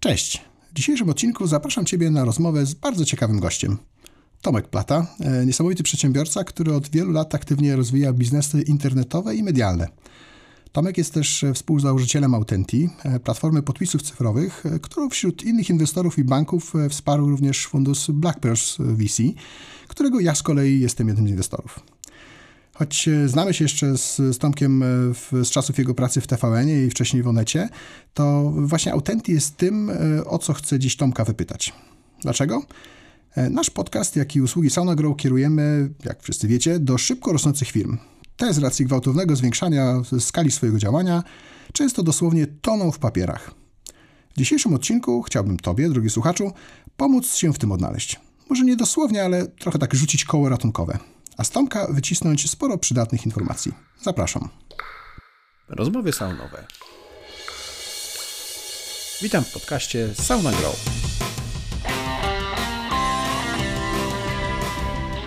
Cześć. W dzisiejszym odcinku zapraszam Ciebie na rozmowę z bardzo ciekawym gościem. Tomek Plata, e, niesamowity przedsiębiorca, który od wielu lat aktywnie rozwija biznesy internetowe i medialne. Tomek jest też współzałożycielem Autenti, e, platformy podpisów cyfrowych, e, którą wśród innych inwestorów i banków wsparł również fundusz Blackbirds VC, którego ja z kolei jestem jednym z inwestorów. Choć znamy się jeszcze z, z Tomkiem w, z czasów jego pracy w tvn i wcześniej w Onecie, to właśnie Autenti jest tym, o co chcę dziś Tomka wypytać. Dlaczego? Nasz podcast, jak i usługi SaunaGrow kierujemy, jak wszyscy wiecie, do szybko rosnących firm. Te z racji gwałtownego zwiększania skali swojego działania często dosłownie toną w papierach. W dzisiejszym odcinku chciałbym Tobie, drogi słuchaczu, pomóc się w tym odnaleźć. Może nie dosłownie, ale trochę tak rzucić koło ratunkowe. A z Tomka wycisnąć sporo przydatnych informacji. Zapraszam. Rozmowy saunowe. Witam w podcaście Sauna Grow.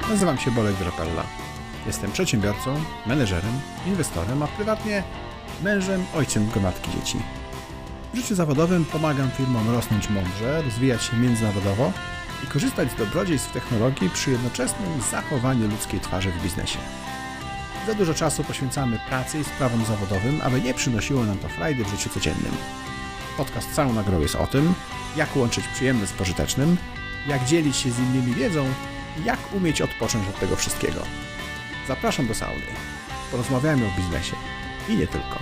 Nazywam się Bolek Drapella. Jestem przedsiębiorcą, menedżerem, inwestorem, a prywatnie mężem, ojcem gromadki dzieci. W życiu zawodowym pomagam firmom rosnąć mądrze, rozwijać się międzynarodowo i korzystać z dobrodziejstw technologii przy jednoczesnym zachowaniu ludzkiej twarzy w biznesie. Za dużo czasu poświęcamy pracy i sprawom zawodowym, aby nie przynosiło nam to frajdy w życiu codziennym. Podcast Sauna Grow jest o tym, jak łączyć przyjemne z pożytecznym, jak dzielić się z innymi wiedzą jak umieć odpocząć od tego wszystkiego. Zapraszam do sauny. Porozmawiajmy o biznesie i nie tylko.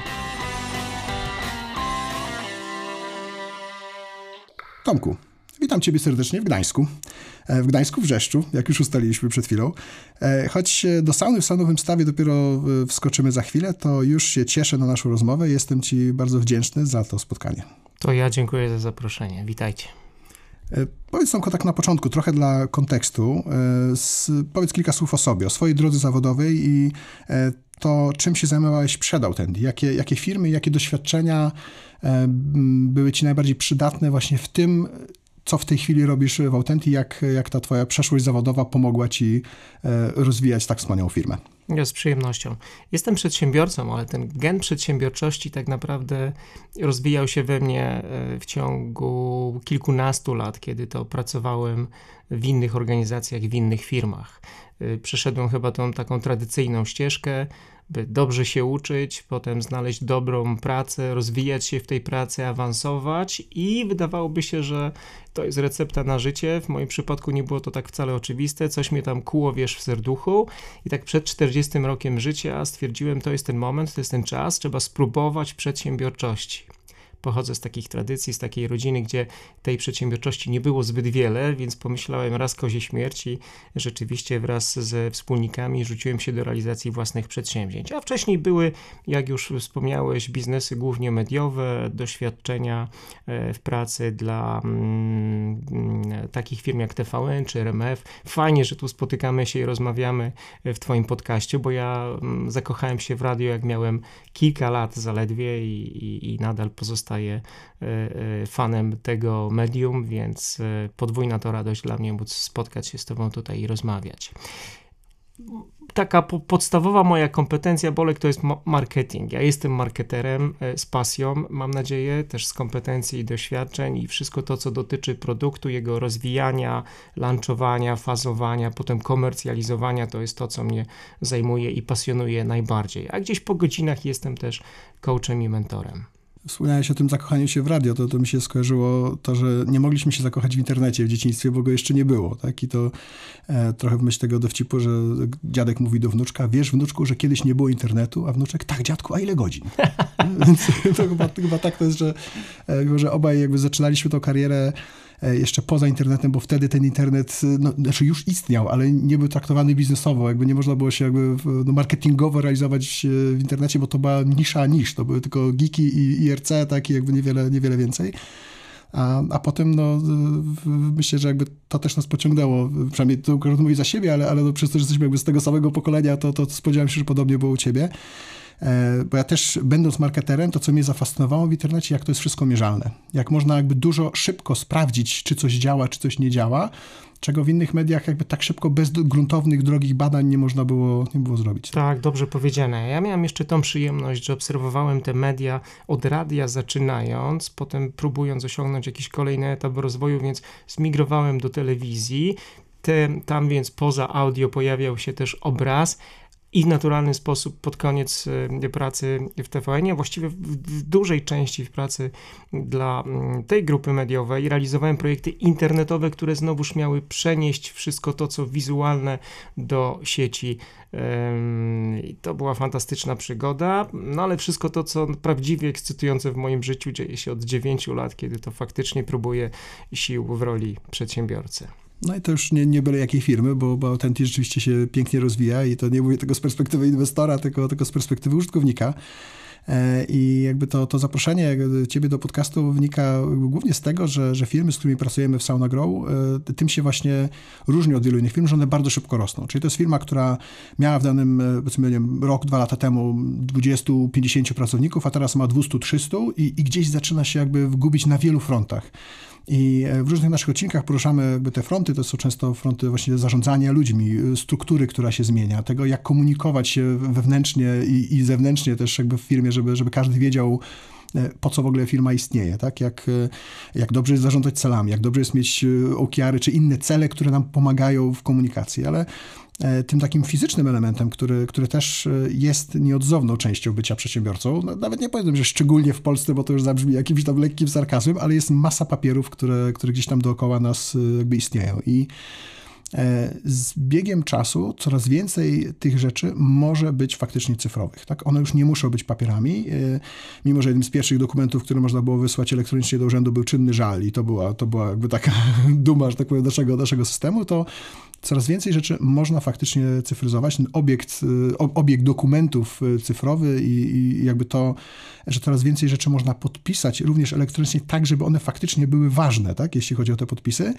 Tomku, witam Ciebie serdecznie w Gdańsku. E, w Gdańsku, w Rzeszczu, jak już ustaliliśmy przed chwilą. E, choć do sauny w saunowym stawie dopiero e, wskoczymy za chwilę, to już się cieszę na naszą rozmowę. Jestem Ci bardzo wdzięczny za to spotkanie. To ja dziękuję za zaproszenie. Witajcie. Powiedz Tomko tak na początku, trochę dla kontekstu, z, powiedz kilka słów o sobie, o swojej drodze zawodowej i to, czym się zajmowałeś przed Autendi, jakie, jakie firmy, jakie doświadczenia były ci najbardziej przydatne właśnie w tym, co w tej chwili robisz w Autendi, jak, jak ta twoja przeszłość zawodowa pomogła ci rozwijać tak wspaniałą firmę. Z przyjemnością. Jestem przedsiębiorcą, ale ten gen przedsiębiorczości tak naprawdę rozwijał się we mnie e, w ciągu kilkunastu lat, kiedy to pracowałem w innych organizacjach, w innych firmach. E, przeszedłem chyba tą taką tradycyjną ścieżkę, by dobrze się uczyć, potem znaleźć dobrą pracę, rozwijać się w tej pracy, awansować i wydawałoby się, że to jest recepta na życie. W moim przypadku nie było to tak wcale oczywiste, coś mnie tam kuło, wiesz, w serduchu i tak przed 40 rokiem życia stwierdziłem, to jest ten moment, to jest ten czas, trzeba spróbować przedsiębiorczości pochodzę z takich tradycji, z takiej rodziny, gdzie tej przedsiębiorczości nie było zbyt wiele, więc pomyślałem raz kozie śmierci, rzeczywiście wraz ze wspólnikami rzuciłem się do realizacji własnych przedsięwzięć. A wcześniej były, jak już wspomniałeś, biznesy głównie mediowe, doświadczenia e, w pracy dla mm, mm takich firm jak TVN czy RMF. Fajnie, że tu spotykamy się i rozmawiamy w Twoim podcaście, bo ja mm, zakochałem się w radio, jak miałem kilka lat zaledwie i, i, i nadal pozostaję pozostaję e, e, fanem tego medium, więc e, podwójna to radość dla mnie móc spotkać się z Tobą tutaj i rozmawiać taka po podstawowa moja kompetencja, Bolek, to jest marketing. Ja jestem marketerem z pasją, mam nadzieję, też z kompetencji i doświadczeń i wszystko to, co dotyczy produktu, jego rozwijania, launchowania, fazowania, potem komercjalizowania, to jest to, co mnie zajmuje i pasjonuje najbardziej. A gdzieś po godzinach jestem też coachem i mentorem. Wspomniałeś o tym zakochaniu się w radio, to, to mi się skojarzyło to, że nie mogliśmy się zakochać w internecie w dzieciństwie, bo go jeszcze nie było, tak? I to e, trochę w myśl tego dowcipu, że dziadek mówi do wnuczka, wiesz wnuczku, że kiedyś nie było internetu, a wnuczek, tak dziadku, a ile godzin? Więc to chyba, chyba tak to jest, że, e, że obaj jakby zaczynaliśmy tą karierę jeszcze poza internetem, bo wtedy ten internet e, no, znaczy już istniał, ale nie był traktowany biznesowo, jakby nie można było się jakby no, marketingowo realizować e, w internecie, bo to była nisza nisz, to były tylko geeki i IRC, tak, i jakby niewiele, niewiele więcej. A, a potem, no, myślę, że jakby to też nas pociągnęło, przynajmniej to mówię za siebie, ale, ale no, przez to, że jesteśmy jakby z tego samego pokolenia, to, to spodziewałem się, że podobnie było u ciebie. E, bo ja też, będąc marketerem, to co mnie zafascynowało w internecie, jak to jest wszystko mierzalne. Jak można jakby dużo szybko sprawdzić, czy coś działa, czy coś nie działa, czego w innych mediach jakby tak szybko, bez gruntownych, drogich badań nie można było, nie było zrobić. Tak, dobrze powiedziane. Ja miałem jeszcze tą przyjemność, że obserwowałem te media od radia zaczynając, potem próbując osiągnąć jakiś kolejny etap rozwoju, więc zmigrowałem do telewizji. Te, tam więc poza audio pojawiał się też obraz, i w naturalny sposób pod koniec y, pracy w TVN, a właściwie w, dużej części w pracy dla mm, tej grupy mediowej realizowałem projekty internetowe, które znowuż miały przenieść wszystko to, co wizualne do sieci. I to była fantastyczna przygoda, no ale wszystko to, co prawdziwie ekscytujące w moim życiu dzieje się od 9 lat, kiedy to faktycznie próbuję sił w roli przedsiębiorcy. No i to już nie, nie byle jakiej firmy, bo, bo Authenti rzeczywiście się pięknie rozwija i to nie mówię tego z perspektywy inwestora, tylko, tylko z perspektywy użytkownika. E, I jakby to, to zaproszenie ciebie do podcastu wynika głównie z tego, że, że firmy, z którymi pracujemy w Sauna Grow, e, tym się właśnie różni od wielu innych firm, że one bardzo szybko rosną. Czyli to jest firma, która miała w danym, e, powiedzmy, wiem, rok, dwa lata temu 20-50 pracowników, a teraz ma 200-300 i, i gdzieś zaczyna się jakby gubić na wielu frontach. I e, w różnych naszych odcinkach poruszamy jakby te fronty, to są często fronty właśnie zarządzania ludźmi, e, struktury, która się zmienia, tego jak komunikować się wewnętrznie i, i zewnętrznie też jakby w firmie, żeby, żeby każdy wiedział, e, po co w ogóle firma istnieje, tak? Jak, jak dobrze jest zarządzać celami, jak dobrze jest mieć OKR-y czy inne cele, które nam pomagają w komunikacji, ale E, tym takim fizycznym elementem, który, który też e, jest nieodzowną częścią bycia przedsiębiorcą. No, nawet nie powiem, że szczególnie w Polsce, bo to już zabrzmi jakimś tam lekkim sarkazmem, ale jest masa papierów, które, które gdzieś tam dookoła nas e, jakby istnieją. I z biegiem czasu coraz więcej tych rzeczy może być faktycznie cyfrowych. Tak? One już nie muszą być papierami, mimo że jednym z pierwszych dokumentów, które można było wysłać elektronicznie do urzędu był czynny żal i to była, to była jakby taka duma, że tak powiem, naszego, naszego systemu, to coraz więcej rzeczy można faktycznie cyfryzować. Ten obiekt, y, dokumentów y, cyfrowy i, i, jakby to, że coraz więcej rzeczy można podpisać również elektronicznie tak, żeby one faktycznie były ważne, tak, jeśli chodzi o te podpisy.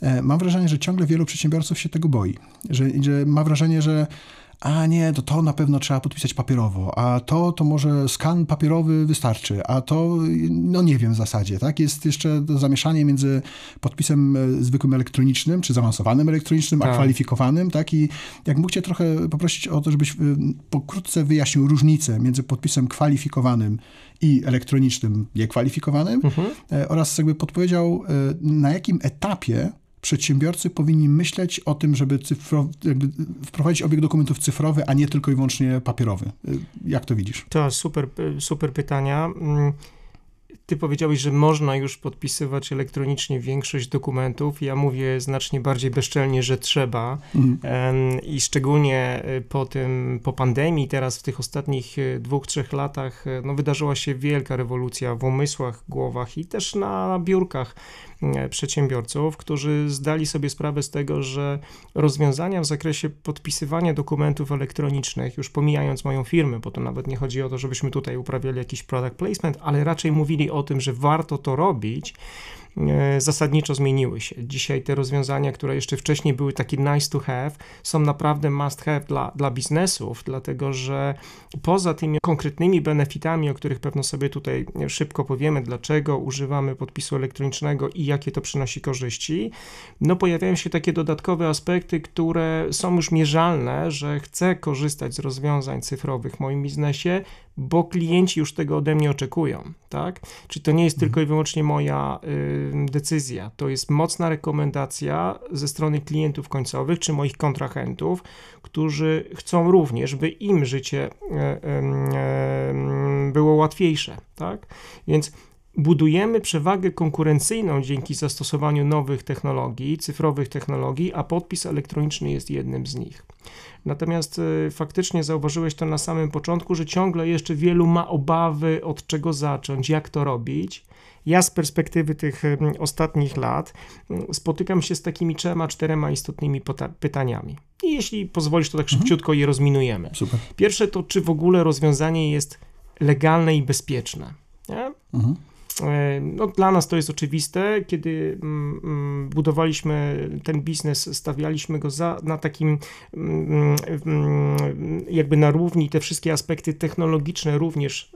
E, mam wrażenie, że ciągle wielu przedsiębiorców się tego boi, że, że ma wrażenie, że a nie, to to na pewno trzeba podpisać papierowo, a to, to może skan papierowy wystarczy, a to, no nie wiem w zasadzie, tak? Jest jeszcze zamieszanie między podpisem e, zwykłym elektronicznym, czy zaawansowanym elektronicznym, tak. a kwalifikowanym, tak? I jak mógł cię trochę poprosić o to, żebyś e, pokrótce wyjaśnił różnicę między podpisem kwalifikowanym i elektronicznym niekwalifikowanym mhm. E, oraz jakby podpowiedział, na jakim etapie przedsiębiorcy powinni myśleć o tym, żeby wprowadzić obieg dokumentów cyfrowy, a nie tylko i wyłącznie papierowy. Jak to widzisz? To super, super pytania. Mm, ty powiedziałeś, że można już podpisywać elektronicznie większość dokumentów. Ja mówię znacznie bardziej bezczelnie, że trzeba. Mhm. I szczególnie y, po tym, po pandemii, teraz w tych ostatnich y, dwóch, trzech latach, y, no, wydarzyła się wielka rewolucja w umysłach, głowach i też na biurkach przedsiębiorców, którzy zdali sobie sprawę z tego, że rozwiązania w zakresie podpisywania dokumentów elektronicznych, już pomijając moją firmę, bo to nawet nie chodzi o to, żebyśmy tutaj uprawiali jakiś product placement, ale raczej mówili o tym, że warto to robić, E, zasadniczo zmieniły się. Dzisiaj te rozwiązania, które jeszcze wcześniej były takie nice to have, są naprawdę must have dla, dla biznesów, dlatego że poza tymi konkretnymi benefitami, o których pewno sobie tutaj szybko powiemy, dlaczego używamy podpisu elektronicznego i jakie to przynosi korzyści, no pojawiają się takie dodatkowe aspekty, które są już mierzalne, że chcę korzystać z rozwiązań cyfrowych w moim biznesie, bo klienci już tego ode mnie oczekują, tak? Czy to nie jest tylko i wyłącznie moja y, decyzja, to jest mocna rekomendacja ze strony klientów końcowych czy moich kontrahentów, którzy chcą również, by im życie y, y, było łatwiejsze, tak? Więc budujemy przewagę konkurencyjną dzięki zastosowaniu nowych technologii, cyfrowych technologii, a podpis elektroniczny jest jednym z nich. Natomiast y, faktycznie zauważyłeś to na samym początku, że ciągle jeszcze wielu ma obawy, od czego zacząć, jak to robić. Ja z perspektywy tych ostatnich lat spotykam się z takimi trzema, czterema istotnymi pytaniami. I jeśli pozwolisz, to tak mhm. szybciutko je rozminujemy. Super. Pierwsze to, czy w ogóle rozwiązanie jest legalne i bezpieczne. Mhm. No, dla nas to jest oczywiste, kiedy mm, mm, budowaliśmy ten biznes, stawialiśmy go za, na takim mm, jakby na równi te wszystkie aspekty technologiczne również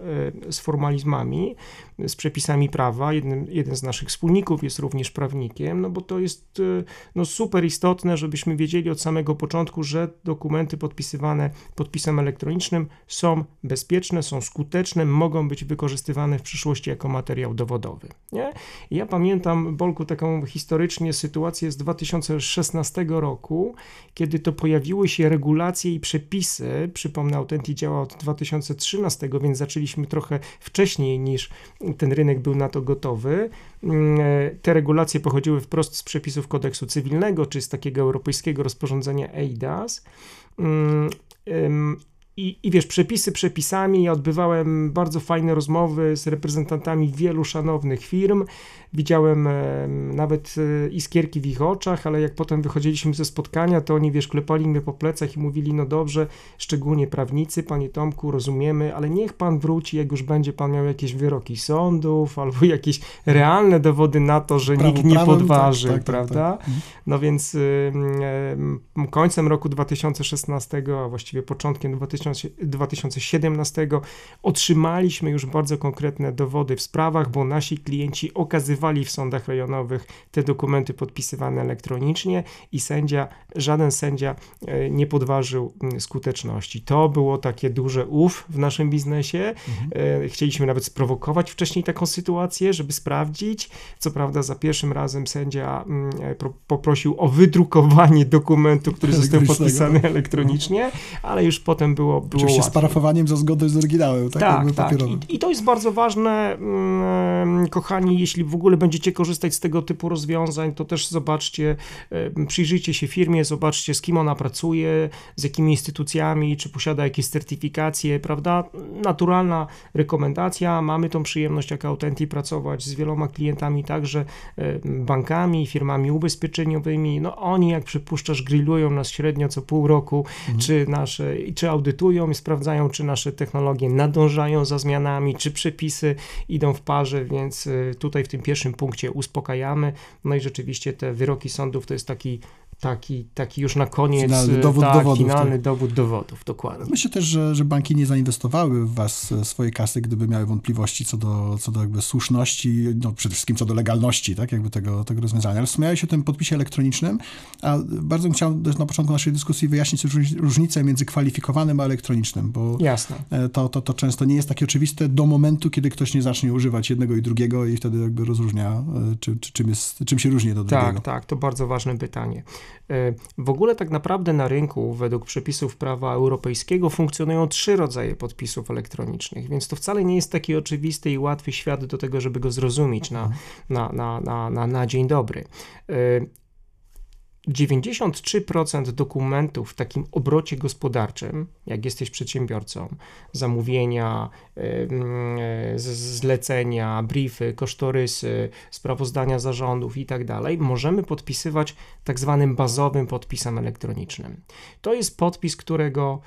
e, z formalizmami, z przepisami prawa. Jeden, jeden z naszych wspólników jest również prawnikiem, no bo to jest e, no, super istotne, żebyśmy wiedzieli od samego początku, że dokumenty podpisywane podpisem elektronicznym są bezpieczne, są skuteczne, mogą być wykorzystywane w przyszłości jako materiał dowodowy. Nie? ja pamiętam, Bolku, taką historycznie sytuację z 2016 roku, kiedy to pojawiły się regulacje i przepisy, przypomnę, Authentic działa od 2013, więc zaczęliśmy trochę wcześniej niż ten rynek był na to gotowy. Mm, te regulacje pochodziły wprost z przepisów kodeksu cywilnego, czy z takiego europejskiego rozporządzenia EIDAS. I, I wiesz, przepisy przepisami, ja odbywałem bardzo fajne rozmowy z reprezentantami wielu szanownych firm. Widziałem e, nawet e, iskierki w ich oczach, ale jak potem wychodziliśmy ze spotkania, to oni, wiesz, klepali mnie po plecach i mówili, no dobrze, szczególnie prawnicy, panie Tomku, rozumiemy, ale niech pan wróci, jak już będzie pan miał jakieś wyroki sądów albo jakieś realne dowody na to, że prawo, nikt nie podważył, tak, tak, tak prawda? Tak, tak. No więc y, końcem roku 2016, a właściwie początkiem 2017 otrzymaliśmy już bardzo konkretne dowody w sprawach, bo nasi klienci okazywali w sądach rejonowych te dokumenty podpisywane elektronicznie i sędzia, żaden sędzia e, nie podważył skuteczności. To było takie duże ów w naszym biznesie. Mhm. E, chcieliśmy nawet sprowokować wcześniej taką sytuację, żeby sprawdzić. Co prawda za pierwszym razem sędzia e, poprosił o wydrukowanie dokumentu, który został podpisany elektronicznie, ale już potem było, było Oczywiście łatwiej. z parafowaniem za zgodą z oryginałem, tak? Tak, tak. I, I, to jest bardzo ważne, mm, kochani, jeśli w ogóle będziecie korzystać z tego typu rozwiązań, to też zobaczcie, przyjrzyjcie się firmie, zobaczcie z kim ona pracuje, z jakimi instytucjami, czy posiada jakieś certyfikacje, prawda? Naturalna rekomendacja. Mamy tą przyjemność jako Autenti pracować z wieloma klientami, także bankami, firmami ubezpieczeniowymi. No oni, jak przypuszczasz, grillują nas średnio co pół roku, mhm. czy nasze, czy audytują i sprawdzają, czy nasze technologie nadążają za zmianami, czy przepisy idą w parze, więc e, tutaj w tym pierwszym punkcie uspokajamy. No i rzeczywiście te wyroki sądów to jest taki taki, taki już na koniec finalny dowód, tak, dowodów, finalny tak. dowód dowodów, dokładnie. Myślę też, że, że banki nie zainwestowały w was e, swoje kasy, gdyby miały wątpliwości co do, co do jakby słuszności, no przede wszystkim co do legalności, tak, jakby tego, tego rozwiązania. Ale wspomniałeś o tym podpisie elektronicznym, a bardzo bym chciał na początku naszej dyskusji wyjaśnić różnicę między kwalifikowanym a elektronicznym, bo Jasne. E, to, to, to często nie jest takie oczywiste do momentu, kiedy ktoś nie zacznie używać jednego i drugiego i wtedy jakby rozróżnia, e, czy, czy, czym, jest, czym się różni do tak, drugiego. Tak, tak, to bardzo ważne pytanie. E, w ogóle tak naprawdę na rynku według przepisów prawa europejskiego funkcjonują trzy rodzaje podpisów elektronicznych, więc to wcale nie jest taki oczywisty i łatwy świat do tego, żeby go zrozumieć na, na, na, na, na, na dzień dobry. E, 93% dokumentów w takim obrocie gospodarczym, jak jesteś przedsiębiorcą, zamówienia, zlecenia, briefy, kosztorysy, sprawozdania zarządów i tak dalej, możemy podpisywać tak zwanym bazowym podpisem elektronicznym. To jest podpis, którego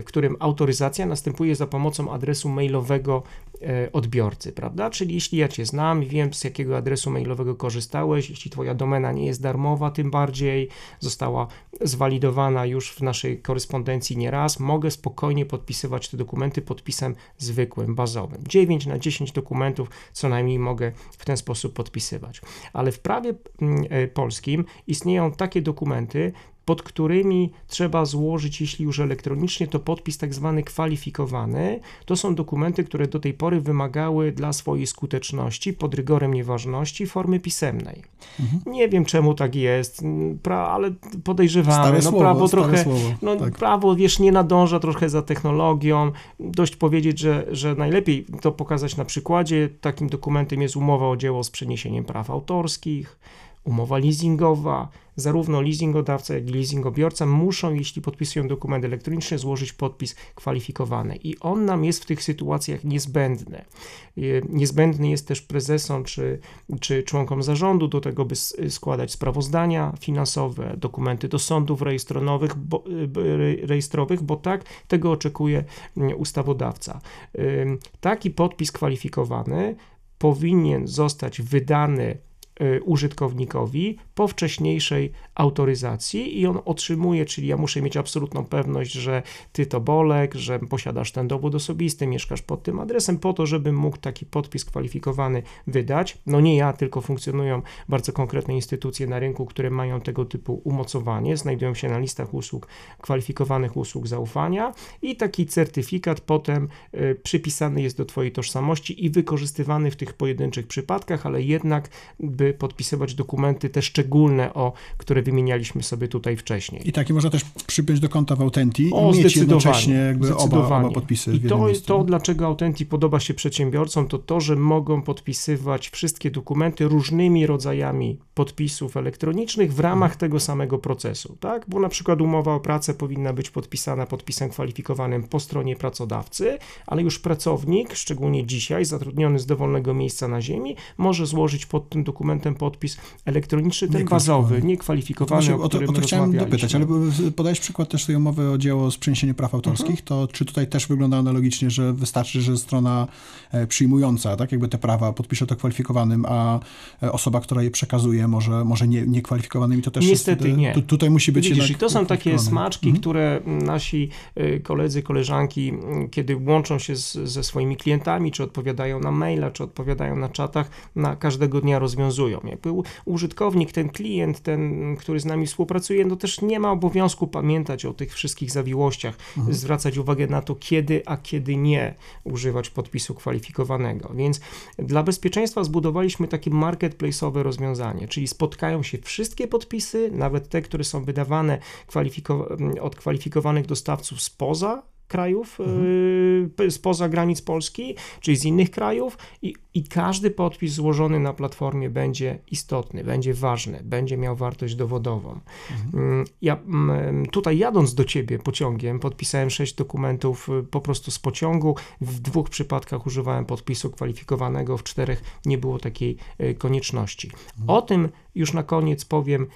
w którym autoryzacja następuje za pomocą adresu mailowego e, odbiorcy, prawda? Czyli jeśli ja Cię znam wiem, z jakiego adresu mailowego korzystałeś, jeśli Twoja domena nie jest darmowa, tym bardziej została zwalidowana już w naszej korespondencji nieraz, mogę spokojnie podpisywać te dokumenty podpisem zwykłym, bazowym. 9 na 10 dokumentów co najmniej mogę w ten sposób podpisywać. Ale w prawie mm, e, polskim istnieją takie dokumenty, pod którymi trzeba złożyć, jeśli już elektronicznie, to podpis tak zwany kwalifikowany. To są dokumenty, które do tej pory wymagały dla swojej skuteczności pod rygorem nieważności formy pisemnej. Mhm. Nie wiem czemu tak jest, pra, ale podejrzewamy. Stare no, słowo, prawo trochę, słowo, no, tak. prawo wiesz, nie nadąża trochę za technologią. Dość powiedzieć, że, że najlepiej to pokazać na przykładzie. Takim dokumentem jest umowa o dzieło z przeniesieniem praw autorskich, umowa leasingowa, zarówno leasingodawca, jak i leasingobiorca muszą, jeśli podpisują dokument elektroniczny, złożyć podpis kwalifikowany. I on nam jest w tych sytuacjach niezbędny. Niezbędny jest też prezesom czy, czy członkom zarządu do tego, by składać sprawozdania finansowe, dokumenty do sądów rejestrowych, bo, rejestrowych, bo tak tego oczekuje ustawodawca. Taki podpis kwalifikowany powinien zostać wydany y, użytkownikowi po wcześniejszej autoryzacji i on otrzymuje, czyli ja muszę mieć absolutną pewność, że ty to Bolek, że posiadasz ten dowód osobisty, mieszkasz pod tym adresem, po to, żebym mógł taki podpis kwalifikowany wydać. No nie ja, tylko funkcjonują bardzo konkretne instytucje na rynku, które mają tego typu umocowanie, znajdują się na listach usług, kwalifikowanych usług zaufania i taki certyfikat potem y, przypisany jest do twojej tożsamości i wykorzystywany w tych pojedynczych przypadkach, ale jednak by podpisywać dokumenty te szczególne, o które wymienialiśmy sobie tutaj wcześniej. I taki można też przypiąć do konta w Autenti o, i mieć jednocześnie jakby oba, oba podpisy I to, to, dlaczego Autenti podoba się przedsiębiorcom, to to, że mogą podpisywać wszystkie dokumenty różnymi rodzajami podpisów elektronicznych w ramach mhm. tego samego procesu, tak? Bo na przykład umowa o pracę powinna być podpisana podpisem kwalifikowanym po stronie pracodawcy, ale już pracownik, szczególnie dzisiaj zatrudniony z dowolnego miejsca na ziemi, może złożyć pod tym dokumentem podpis elektroniczny, ten bazowy, niekwalifikowany, o, to, o to chciałem dopytać, ale podajesz przykład też tej umowy o dzieło z przeniesieniem praw autorskich, mhm. to czy tutaj też wygląda analogicznie, że wystarczy, że strona e, przyjmująca, tak, jakby te prawa podpisze to kwalifikowanym, a e, osoba, która je przekazuje, może, może nie, niekwalifikowanymi, to też Niestety jest, nie. Tu, tutaj musi być Widzisz, i to są takie smaczki, mhm. które nasi e, koledzy, koleżanki, kiedy łączą się z, ze swoimi klientami, czy odpowiadają na maila, czy odpowiadają na czatach, na każdego dnia rozwiązują. Jakby użytkownik, ten klient, ten, który z nami współpracuje, no też nie ma obowiązku pamiętać o tych wszystkich zawiłościach, mhm. zwracać uwagę na to, kiedy, a kiedy nie używać podpisu kwalifikowanego. Więc dla bezpieczeństwa zbudowaliśmy takie marketplace'owe rozwiązanie, czyli spotkają się wszystkie podpisy, nawet te, które są wydawane kwalifiko- od kwalifikowanych dostawców spoza krajów mhm. Y, spoza granic Polski, czyli z innych krajów i, i każdy podpis złożony na platformie będzie istotny, będzie ważny, będzie miał wartość dowodową. Mhm. Mm, ja mm, tutaj jadąc do ciebie pociągiem podpisałem sześć dokumentów y, po prostu z pociągu. W dwóch przypadkach używałem podpisu kwalifikowanego, w czterech nie było takiej y, konieczności. Mhm. O tym już na koniec powiem,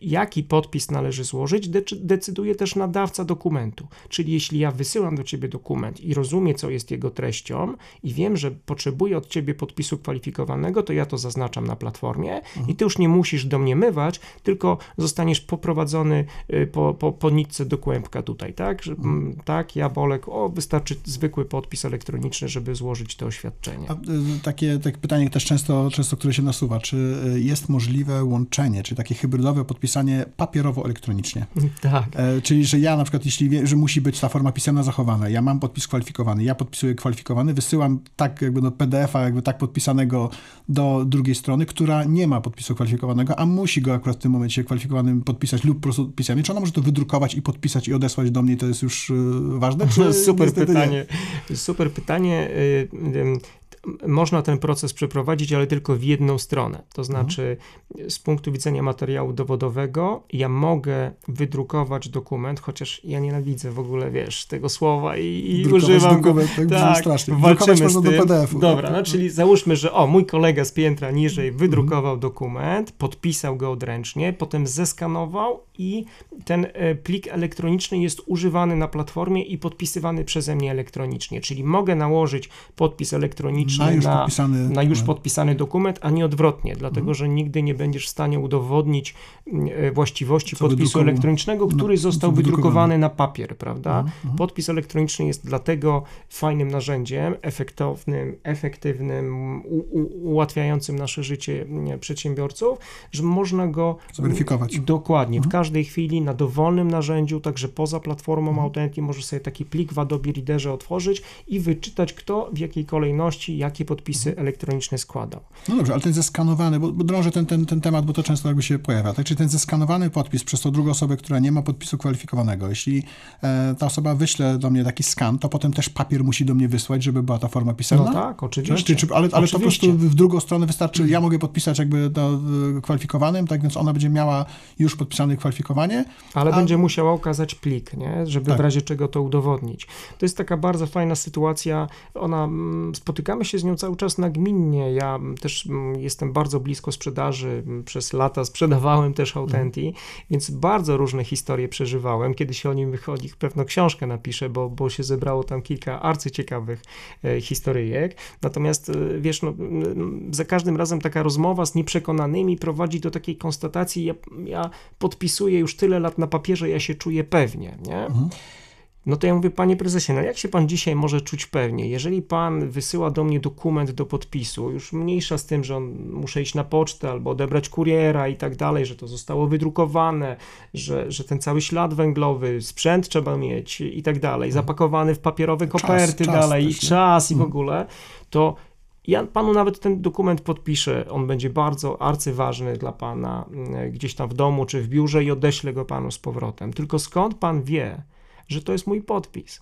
jaki podpis należy złożyć, decyduje też nadawca dokumentu. Czyli jeśli ja wysyłam do ciebie dokument i rozumiem, co jest jego treścią i wiem, że potrzebuję od ciebie podpisu kwalifikowanego, to ja to zaznaczam na platformie mhm. i ty już nie musisz domniemywać, tylko zostaniesz poprowadzony y, po, po, po nitce do kłębka tutaj, tak? Mhm. Mm, tak, ja Bolek, o, wystarczy zwykły podpis elektroniczny, żeby złożyć to oświadczenie. A, y, takie, takie pytanie też często, często, które się nasuwa, czy y, jest możliwe łączenie, czy takie hybrydowe podpisanie papierowo-elektronicznie? Tak. E, czyli, że ja na przykład, jeśli wiem, że musi być ta forma pisana zachowana, ja mam podpis kwalifikowany, ja podpisuję kwalifikowany, wysyłam tak jakby do PDF-a, jakby tak podpisanego do drugiej strony, która nie ma podpisu kwalifikowanego, a musi go akurat w tym momencie kwalifikowanym podpisać lub po prostu pisanie. Czy ona może to wydrukować i podpisać i odesłać do mnie, to jest już y, ważne? Czy super pytanie. Nie? Super pytanie. Można ten proces przeprowadzić, ale tylko w jedną stronę. To znaczy, mhm. z punktu widzenia materiału dowodowego, ja mogę wydrukować dokument, chociaż ja nienawidzę w ogóle, wiesz, tego słowa i, i używam dokument, go. Tak, tak strasznie. walczymy z tym. do PDF-u. Dobra, no czyli załóżmy, że o, mój kolega z piętra niżej mhm. wydrukował mhm. dokument, podpisał go odręcznie, potem zeskanował i ten e, plik elektroniczny jest używany na platformie i podpisywany przeze mnie elektronicznie, czyli mogę nałożyć podpis elektroniczny na już, na, podpisany, na już podpisany dokument, a nie odwrotnie, dlatego mhm. że nigdy nie będziesz w stanie udowodnić mm, e, właściwości co podpisu elektronicznego, który no, został wydrukowany na papier, prawda? Mhm, mhm. Podpis elektroniczny jest dlatego fajnym narzędziem, efektownym, efektywnym, u, u, ułatwiającym nasze życie mm, przedsiębiorców, że można go zweryfikować. Dokładnie, w każdej chwili na dowolnym narzędziu, także poza platformą mhm. Authentic, możesz sobie taki plik w Adobe Readerze otworzyć i wyczytać, kto w jakiej kolejności jakie podpisy elektroniczne składał. No dobrze, ale ten zeskanowany, bo, bo drążę ten, ten, ten temat, bo to często jakby się pojawia, tak? Czyli ten zeskanowany podpis przez tą drugą osobę, która nie ma podpisu kwalifikowanego. Jeśli e, ta osoba wyśle do mnie taki skan, to potem też papier musi do mnie wysłać, żeby była ta forma pisemna? No tak, oczywiście. Czy, czy, ale, ale to po prostu w drugą stronę wystarczy, ja mogę podpisać jakby do, kwalifikowanym, tak więc ona będzie miała już podpisane kwalifikowanie. Ale a... będzie musiała okazać plik, nie? żeby tak. w razie czego to udowodnić. To jest taka bardzo fajna sytuacja, ona, mm, spotykamy się się z nią cały czas nagminnie. Ja też jestem bardzo blisko sprzedaży. Przez lata sprzedawałem też Autenti, mhm. więc bardzo różne historie przeżywałem. Kiedy się o nim wychodzi, pewno książkę napiszę, bo, bo się zebrało tam kilka arcyciekawych e, historyjek. Natomiast e, wiesz, no, za każdym razem taka rozmowa z nieprzekonanymi prowadzi do takiej konstatacji, ja, ja podpisuję już tyle lat na papierze, ja się czuję pewnie, nie? Mhm. No to ja mówię, panie prezesie, no jak się pan dzisiaj może czuć pewnie? Jeżeli pan wysyła do mnie dokument do podpisu, już mniejsza z tym, że on, muszę iść na pocztę albo odebrać kuriera i tak dalej, że to zostało wydrukowane, że, że ten cały ślad węglowy, sprzęt trzeba mieć i tak dalej, mhm. zapakowany w papierowe koperty czas, dalej, czas i czas i w mhm. ogóle, to ja panu nawet ten dokument podpiszę, on będzie bardzo arcyważny dla pana mm, gdzieś tam w domu czy w biurze i odeślę go panu z powrotem. Tylko skąd pan wie, że to jest mój podpis.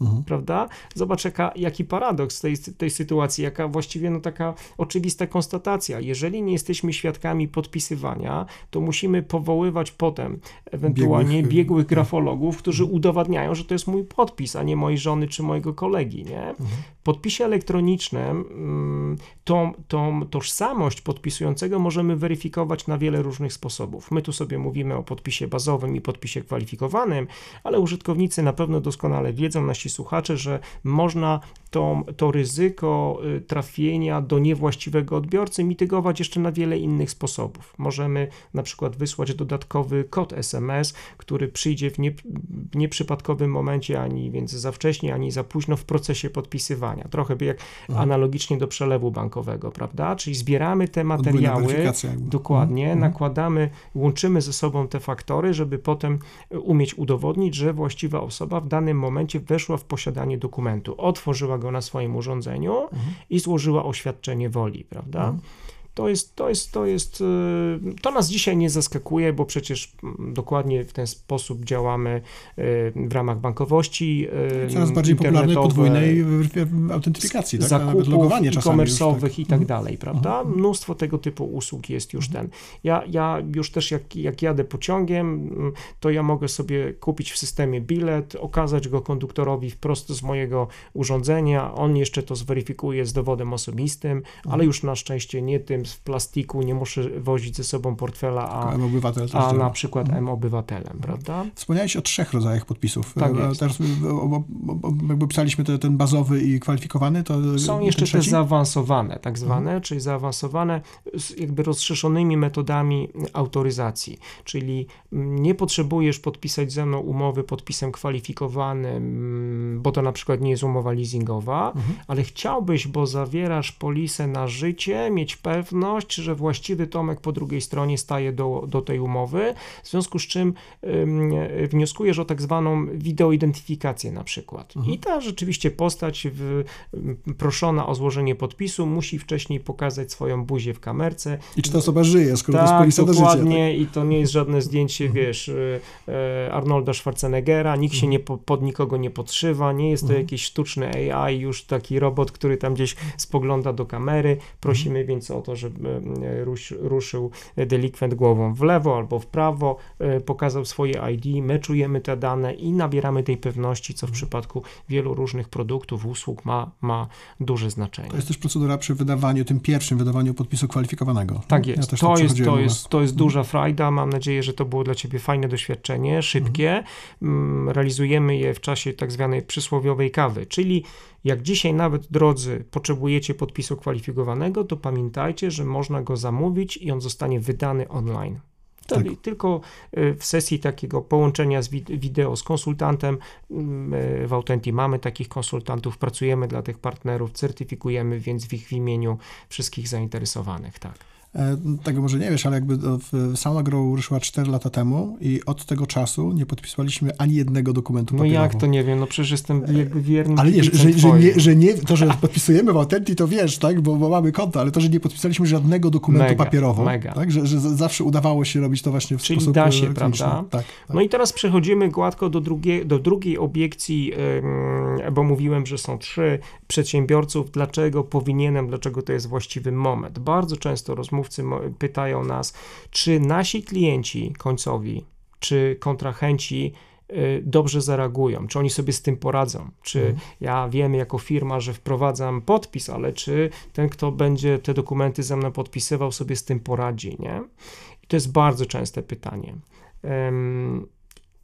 Mhm. Prawda? Zobacz, jaka, jaki paradoks tej, tej sytuacji, jaka właściwie no, taka oczywista konstatacja. Jeżeli nie jesteśmy świadkami podpisywania, to musimy powoływać potem ewentualnie biegłych, biegłych grafologów, którzy mhm. udowadniają, że to jest mój podpis, a nie mojej żony czy mojego kolegi. Nie? Mhm podpisie elektronicznym mm, tą, tą tożsamość podpisującego możemy weryfikować na wiele różnych sposobów. My tu sobie mówimy o podpisie bazowym i podpisie kwalifikowanym, ale użytkownicy na pewno doskonale wiedzą, nasi słuchacze, że można to, to ryzyko y, trafienia do niewłaściwego odbiorcy mitygować jeszcze na wiele innych sposobów. Możemy na przykład wysłać dodatkowy kod SMS, który przyjdzie w, nie, w nieprzypadkowym momencie, ani więc za wcześnie, ani za późno w procesie podpisywania. Trochę jak mhm. analogicznie do przelewu bankowego, prawda? Czyli zbieramy te materiały, dokładnie, mhm. nakładamy, łączymy ze sobą te faktory, żeby potem umieć udowodnić, że właściwa osoba w danym momencie weszła w posiadanie dokumentu, otworzyła go na swoim urządzeniu mhm. i złożyła oświadczenie woli, prawda? Mhm. To jest, to jest, to jest, y, to nas dzisiaj nie zaskakuje, bo przecież mm, dokładnie w ten sposób działamy y, w ramach bankowości. Y, Coraz bardziej popularnej podwójnej autentyfikacji, tak? zakupów logowanie e-commerce'owych tak. i tak mhm. dalej, prawda? Mhm. Mnóstwo tego typu usług jest już ten. Ja, ja już też jak, jak jadę pociągiem, mm, to ja mogę sobie kupić w systemie bilet, okazać go konduktorowi wprost z mojego urządzenia, on jeszcze to zweryfikuje z dowodem osobistym, ale mhm. już na szczęście nie tym w plastiku, nie muszę wozić ze sobą portfela, a, a na przykład mhm. M-obywatelem, prawda? Wspomniałeś o trzech rodzajach podpisów. Tak jest. Teraz jakby pisaliśmy te, ten bazowy i kwalifikowany, to Są jeszcze te zaawansowane, tak zwane, mhm. czyli zaawansowane z jakby rozszerzonymi metodami autoryzacji, czyli nie potrzebujesz podpisać ze mną umowy podpisem kwalifikowanym, bo to na przykład nie jest umowa leasingowa, mhm. ale chciałbyś, bo zawierasz polisę na życie, mieć pewność, pewność, że właściwy Tomek po drugiej stronie staje do, do tej umowy, w związku z czym ym, wnioskujesz o tak zwaną wideoidentyfikację na przykład. Mhm. I ta rzeczywiście postać w, proszona o złożenie podpisu musi wcześniej pokazać swoją buzię w kamerce. I czy ta osoba żyje, skoro tak, to jest tak, dokładnie życia, tak? i to nie jest żadne zdjęcie, mhm. wiesz, y, y, Arnolda Schwarzeneggera, nikt się mhm. nie, pod nikogo nie podszywa, nie jest to mhm. jakiś sztuczny AI, już taki robot, który tam gdzieś spogląda do kamery. Prosimy mhm. więc o to, żeby e, ruszył delikwent głową w lewo albo w prawo, e, pokazał swoje ID, my czujemy te dane i nabieramy tej pewności, co w przypadku wielu różnych produktów, usług ma, ma duże znaczenie. To jest też procedura przy wydawaniu, tym pierwszym wydawaniu podpisu kwalifikowanego. Tak jest. Ja to, jest to, jest, to jest duża frajda. Mam nadzieję, że to było dla Ciebie fajne doświadczenie, szybkie. Mhm. Realizujemy je w czasie tak zwanej przysłowiowej kawy, czyli jak dzisiaj nawet, drodzy, potrzebujecie podpisu kwalifikowanego, to pamiętajcie, że można go zamówić i on zostanie wydany online. Tak. Tylko y, w sesji takiego połączenia z wideo z konsultantem mm, y, w Autenti mamy takich konsultantów, pracujemy dla tych partnerów, certyfikujemy więc w ich imieniu wszystkich zainteresowanych, tak. E, tego może nie wiesz, ale jakby Sound Agro ruszyła 4 lata temu i od tego czasu nie podpisaliśmy ani jednego dokumentu No papierowego. jak to nie wiem, no przecież jestem jakby wierny Ale nie, że, że, nie, że nie, to, że podpisujemy w Autenti, to wiesz, tak, bo, bo mamy konto, ale to, że nie podpisaliśmy żadnego dokumentu mega, papierowo, mega. tak, że, że zawsze udawało się robić to właśnie w Czyli sposób da się, prawda? Tak, tak, No i teraz przechodzimy gładko do, drugie, do drugiej obiekcji, bo mówiłem, że są trzy przedsiębiorców, dlaczego powinienem, dlaczego to jest właściwy moment. Bardzo często rozmów rozmówcy pytają nas, czy nasi klienci końcowi, czy kontrahenci y, dobrze zareagują, czy oni sobie z tym poradzą, czy mhm. ja wiem jako firma, że wprowadzam podpis, ale czy ten, kto będzie te dokumenty ze mną podpisywał, sobie z tym poradzi, nie? I to jest bardzo częste pytanie. Um,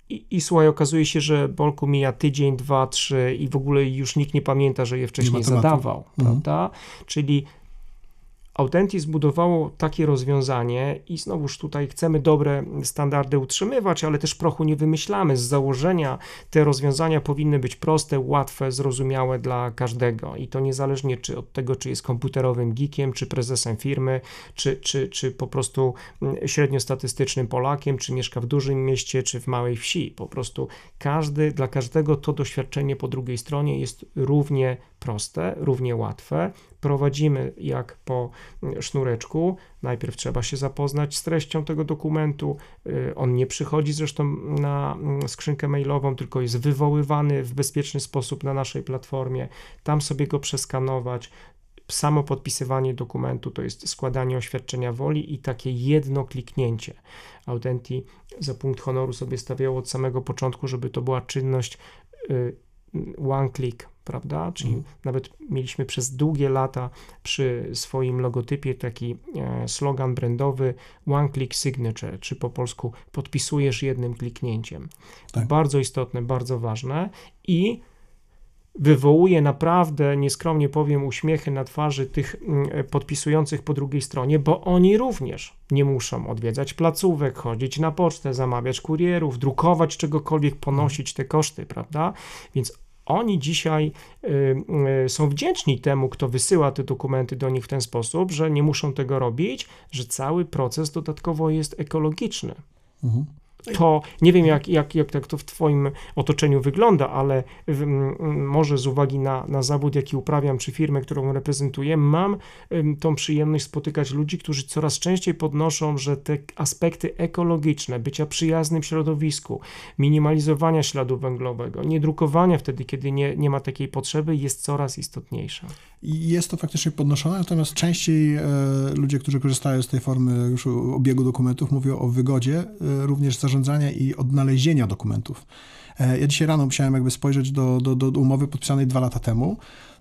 i, I słuchaj, okazuje się, że Bolku mija tydzień, dwa, trzy i w ogóle już nikt nie pamięta, że je wcześniej zadawał, mhm. prawda? Czyli Authentic zbudowało takie rozwiązanie i znowuż tutaj chcemy dobre standardy utrzymywać, ale też prochu nie wymyślamy. Z założenia te rozwiązania powinny być proste, łatwe, zrozumiałe dla każdego i to niezależnie czy od tego, czy jest komputerowym geekiem, czy prezesem firmy, czy, czy, czy po prostu mm, średniostatystycznym Polakiem, czy mieszka w dużym mieście, czy w małej wsi. Po prostu każdy, dla każdego to doświadczenie po drugiej stronie jest równie proste, równie łatwe. Prowadzimy jak po sznureczku. Najpierw trzeba się zapoznać z treścią tego dokumentu. Y, on nie przychodzi zresztą na mm, skrzynkę mailową, tylko jest wywoływany w bezpieczny sposób na naszej platformie. Tam sobie go przeskanować. Samo podpisywanie dokumentu to jest składanie oświadczenia woli i takie jedno kliknięcie. Autenti za punkt honoru sobie stawiało od samego początku, żeby to była czynność y, one click, prawda? Czyli mhm. nawet mieliśmy przez długie lata przy swoim logotypie taki e, slogan brandowy One Click Signature, czy po polsku podpisujesz jednym kliknięciem. Tak. Bardzo istotne, bardzo ważne i wywołuje naprawdę, nieskromnie powiem, uśmiechy na twarzy tych mm, e, podpisujących po drugiej stronie, bo oni również nie muszą odwiedzać placówek, chodzić na pocztę, zamawiać kurierów, drukować czegokolwiek, ponosić te koszty, prawda? Więc oni dzisiaj y, y, są wdzięczni temu, kto wysyła te dokumenty do nich w ten sposób, że nie muszą tego robić, że cały proces dodatkowo jest ekologiczny. Mhm to nie wiem, jak, jak, jak tak to w Twoim otoczeniu wygląda, ale w, może z uwagi na, na zawód, jaki uprawiam, czy firmę, którą reprezentuję, mam tą przyjemność spotykać ludzi, którzy coraz częściej podnoszą, że te aspekty ekologiczne, bycia przyjaznym środowisku, minimalizowania śladu węglowego, niedrukowania wtedy, kiedy nie, nie ma takiej potrzeby, jest coraz istotniejsze. Jest to faktycznie podnoszone, natomiast częściej e, ludzie, którzy korzystają z tej formy już obiegu dokumentów, mówią o wygodzie, e, również zarządzania zarządzania i odnalezienia dokumentów. E, ja dzisiaj rano musiałem jakby spojrzeć do, do, do umowy podpisanej dwa lata temu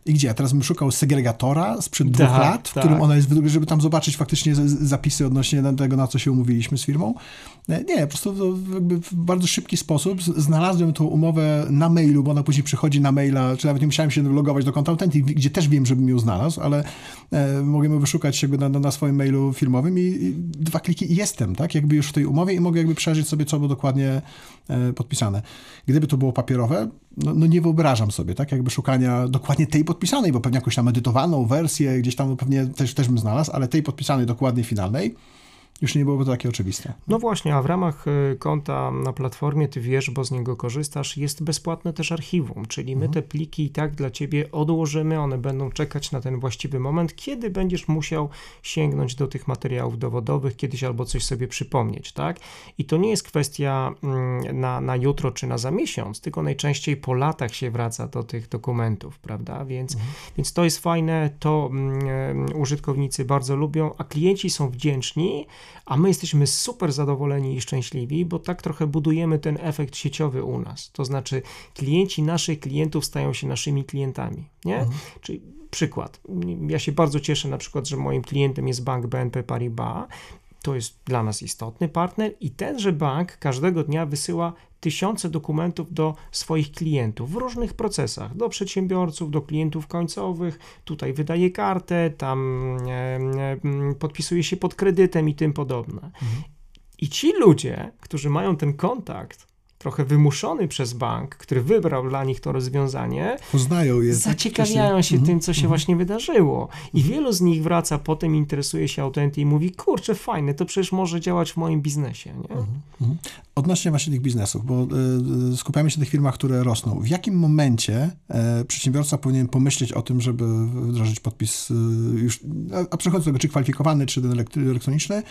i gdzie? Teraz bym szukał segregatora sprzed tak, dwóch lat, w tak. którym ona jest, żeby tam zobaczyć faktycznie zapisy odnośnie tego, na co się umówiliśmy z firmą. E, nie, po prostu w bardzo szybki sposób znalazłem tą umowę na mailu, bo ona później przychodzi na maila, czy nawet nie musiałem się logować do konta Authentic, gdzie też wiem, żebym ją znalazł, ale e, mogłem wyszukać jakby na, na swoim mailu firmowym i, i, dwa kliki i jestem, tak? Jakby już w tej umowie i mogę jakby przeżyć sobie, co było dokładnie e, podpisane. Gdyby to było papierowe, no, no, nie wyobrażam sobie, tak, jakby szukania dokładnie tej podpisanej, bo pewnie jakąś tam edytowaną wersję gdzieś tam pewnie też, też bym znalazł, ale tej podpisanej dokładnie finalnej, już nie byłoby to takie oczywiste. No właśnie, a w ramach y, konta na platformie, ty wiesz, bo z niego korzystasz, jest bezpłatne też archiwum, czyli my mhm. te pliki i tak dla ciebie odłożymy, one będą czekać na ten właściwy moment, kiedy będziesz musiał sięgnąć do tych materiałów dowodowych kiedyś albo coś sobie przypomnieć, tak? I to nie jest kwestia mm, na, na jutro czy na za miesiąc, tylko najczęściej po latach się wraca do tych dokumentów, prawda? Więc, mhm. więc to jest fajne, to um, użytkownicy bardzo lubią, a klienci są wdzięczni, a my jesteśmy super zadowoleni i szczęśliwi, bo tak trochę budujemy ten efekt sieciowy u nas. To znaczy, klienci naszych klientów stają się naszymi klientami, nie? Mhm. Czyli przykład. Ja się bardzo cieszę na przykład, że moim klientem jest bank BNP Paribas. To jest dla nas istotny partner i tenże bank każdego dnia wysyła tysiące dokumentów do swoich klientów w różnych procesach, do przedsiębiorców, do klientów końcowych, tutaj wydaje kartę, tam e, e, podpisuje się pod kredytem i tym podobne. Mhm. I ci ludzie, którzy mają ten kontakt, trochę wymuszony przez bank, który wybrał dla nich to rozwiązanie, poznają je. Tak, zaciekawiają się tym, co się mm właśnie wydarzyło. I mm wielu z nich wraca potem, interesuje się autenty i mówi, kurczę, fajne, to przecież może działać w moim biznesie. Nie? Mhm. Odnośnie właśnie tych biznesów, bo y, skupiamy się na tych firmach, które rosną. W jakim momencie y, przedsiębiorca powinien pomyśleć o tym, żeby wdrożyć podpis y, już, a, a przechodząc do tego, czy kwalifikowany, czy ten elektroniczny,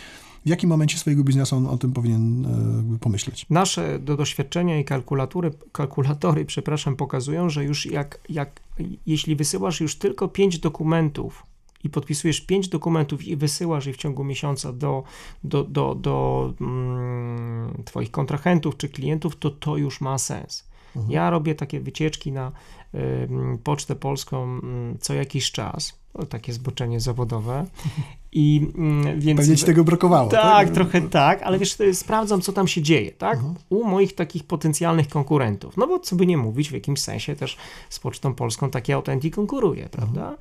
w jakim momencie swojego biznesu on o tym powinien e, pomyśleć? Nasze do doświadczenia i kalkulatury, kalkulatory przepraszam, pokazują, że już jak, jak jeśli wysyłasz już tylko pięć dokumentów i podpisujesz pięć dokumentów i wysyłasz je w ciągu miesiąca do, do, do, do mm, Twoich kontrahentów czy klientów, to to już ma sens. Mhm. Ja robię takie wycieczki na y, Pocztę Polską y, co jakiś czas, takie zboczenie zawodowe i mm, więc... Pewnie ci tego brakowało. Tak, tak, trochę tak, ale wiesz, sprawdzam, co tam się dzieje, tak? Mhm. U moich takich potencjalnych konkurentów. No bo co by nie mówić, w jakimś sensie też z Pocztą Polską takie Authentic konkuruje, prawda? Mhm.